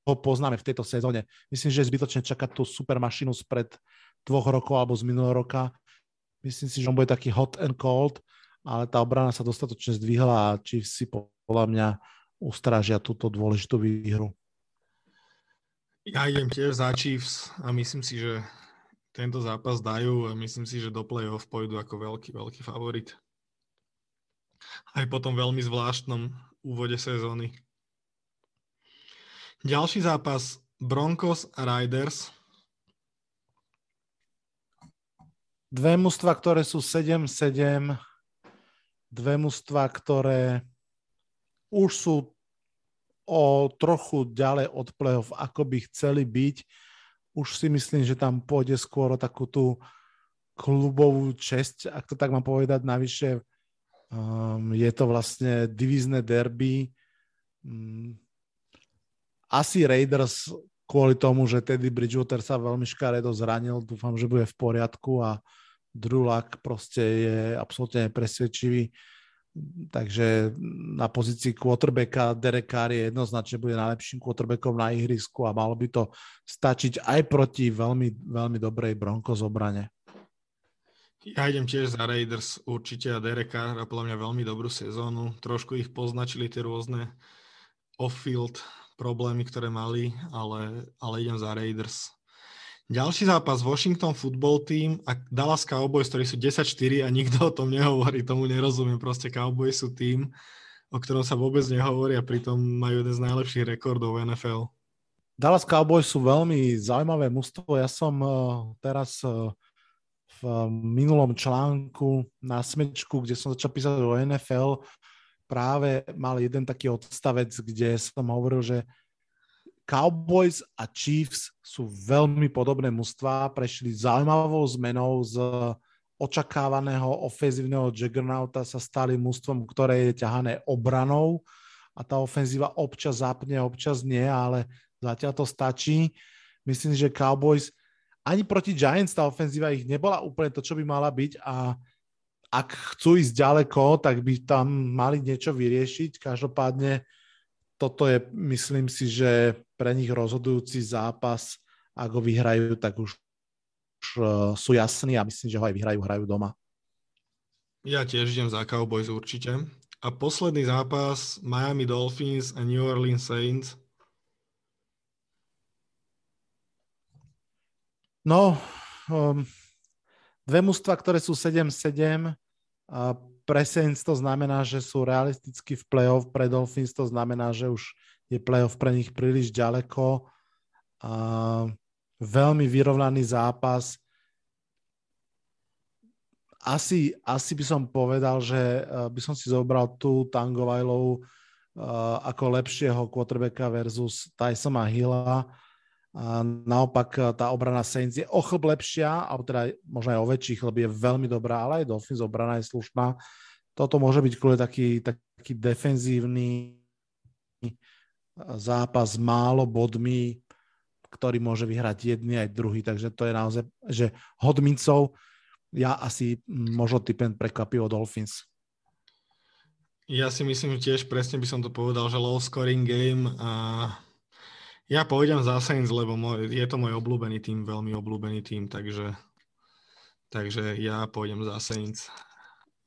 [SPEAKER 2] ho poznáme v tejto sezóne. Myslím, že je zbytočne čakať tú super mašinu spred dvoch rokov alebo z minulého roka. Myslím si, že on bude taký hot and cold, ale tá obrana sa dostatočne zdvihla a Chiefs si podľa mňa ustrážia túto dôležitú výhru.
[SPEAKER 1] Ja idem tiež za Chiefs a myslím si, že tento zápas dajú a myslím si, že do play-off pôjdu ako veľký, veľký favorit. Aj po tom veľmi zvláštnom úvode sezóny. Ďalší zápas Broncos a Riders.
[SPEAKER 2] dve mužstva, ktoré sú 7-7, dve mužstva, ktoré už sú o trochu ďalej od play-off, ako by chceli byť. Už si myslím, že tam pôjde skôr o takú tú klubovú česť, ak to tak mám povedať. Navyše um, je to vlastne divízne derby. Um, asi Raiders kvôli tomu, že Teddy Bridgewater sa veľmi škaredo zranil, dúfam, že bude v poriadku a Drew Luck proste je absolútne presvedčivý. Takže na pozícii quarterbacka Derek Carr je jednoznačne bude najlepším quarterbackom na ihrisku a malo by to stačiť aj proti veľmi, veľmi dobrej Broncos obrane.
[SPEAKER 1] Ja idem tiež za Raiders určite a Derek Carr podľa mňa veľmi dobrú sezónu. Trošku ich poznačili tie rôzne off-field problémy, ktoré mali, ale, ale idem za Raiders. Ďalší zápas Washington Football Team a Dallas Cowboys, ktorí sú 10-4 a nikto o tom nehovorí, tomu nerozumiem. Proste Cowboys sú tým, o ktorom sa vôbec nehovorí a pritom majú jeden z najlepších rekordov NFL.
[SPEAKER 2] Dallas Cowboys sú veľmi zaujímavé mužstvo. Ja som uh, teraz uh, v minulom článku na Smečku, kde som začal písať o NFL, práve mal jeden taký odstavec, kde som hovoril, že Cowboys a Chiefs sú veľmi podobné mužstva, prešli zaujímavou zmenou z očakávaného ofenzívneho juggernauta sa stali mužstvom, ktoré je ťahané obranou a tá ofenzíva občas zapne, občas nie, ale zatiaľ to stačí. Myslím, že Cowboys ani proti Giants tá ofenzíva ich nebola úplne to, čo by mala byť a ak chcú ísť ďaleko, tak by tam mali niečo vyriešiť. Každopádne toto je, myslím si, že pre nich rozhodujúci zápas. Ak ho vyhrajú, tak už, už uh, sú jasní a myslím, že ho aj vyhrajú, hrajú doma.
[SPEAKER 1] Ja tiež idem za Cowboys určite. A posledný zápas Miami Dolphins a New Orleans Saints.
[SPEAKER 2] No, um, dve mužstva, ktoré sú 7-7, a pre Saints to znamená, že sú realisticky v playoff, pre Dolphins to znamená, že už je playoff pre nich príliš ďaleko. A veľmi vyrovnaný zápas asi, asi by som povedal, že eh, by som si zobral tú Tangovajlov uh, eh, ako lepšieho quarterbacka versus Tysona Hilla. Naopak eh, tá obrana Saints je o chlb lepšia, alebo teda možno aj o väčší chlb je veľmi dobrá, ale aj Dolphins obrana je slušná. Toto môže byť kvôli taký, taký defenzívny zápas s málo bodmi, ktorý môže vyhrať jedný aj druhý, takže to je naozaj, že hodmicov ja asi možno typem prekvapivo Dolphins.
[SPEAKER 1] Ja si myslím, že tiež presne by som to povedal, že low scoring game a ja pôjdem za Saints, lebo môj, je to môj obľúbený tým, veľmi obľúbený tým, takže, takže ja pôjdem za Saints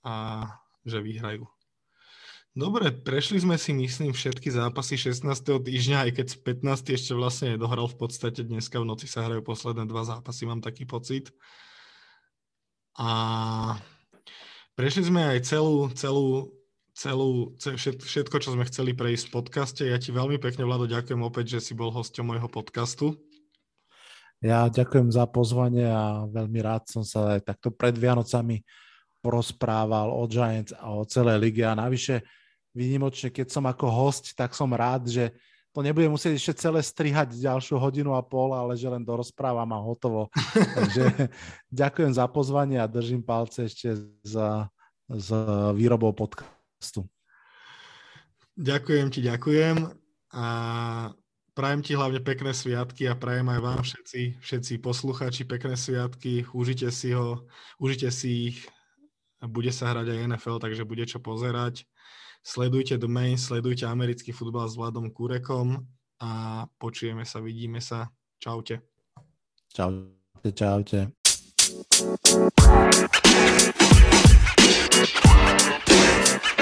[SPEAKER 1] a že vyhrajú. Dobre, prešli sme si, myslím, všetky zápasy 16. týždňa, aj keď 15. ešte vlastne nedohral v podstate. Dneska v noci sa hrajú posledné dva zápasy, mám taký pocit. A prešli sme aj celú, celú, celú, všetko, čo sme chceli prejsť v podcaste. Ja ti veľmi pekne, Vlado, ďakujem opäť, že si bol hosťom môjho podcastu.
[SPEAKER 2] Ja ďakujem za pozvanie a veľmi rád som sa aj takto pred Vianocami porozprával o Giants a o celej lige a navyše výnimočne, keď som ako host, tak som rád, že to nebude musieť ešte celé strihať ďalšiu hodinu a pol, ale že len dorozprávam a hotovo. Takže ďakujem za pozvanie a držím palce ešte za, za výrobou podcastu podcastu.
[SPEAKER 1] Ďakujem ti, ďakujem a prajem ti hlavne pekné sviatky a prajem aj vám všetci, všetci posluchači pekné sviatky, užite si ho, užite si ich, bude sa hrať aj NFL, takže bude čo pozerať. Sledujte The sledujte americký futbal s Vladom Kurekom a počujeme sa, vidíme sa. Čaute.
[SPEAKER 2] Čaute, čaute. Thank you.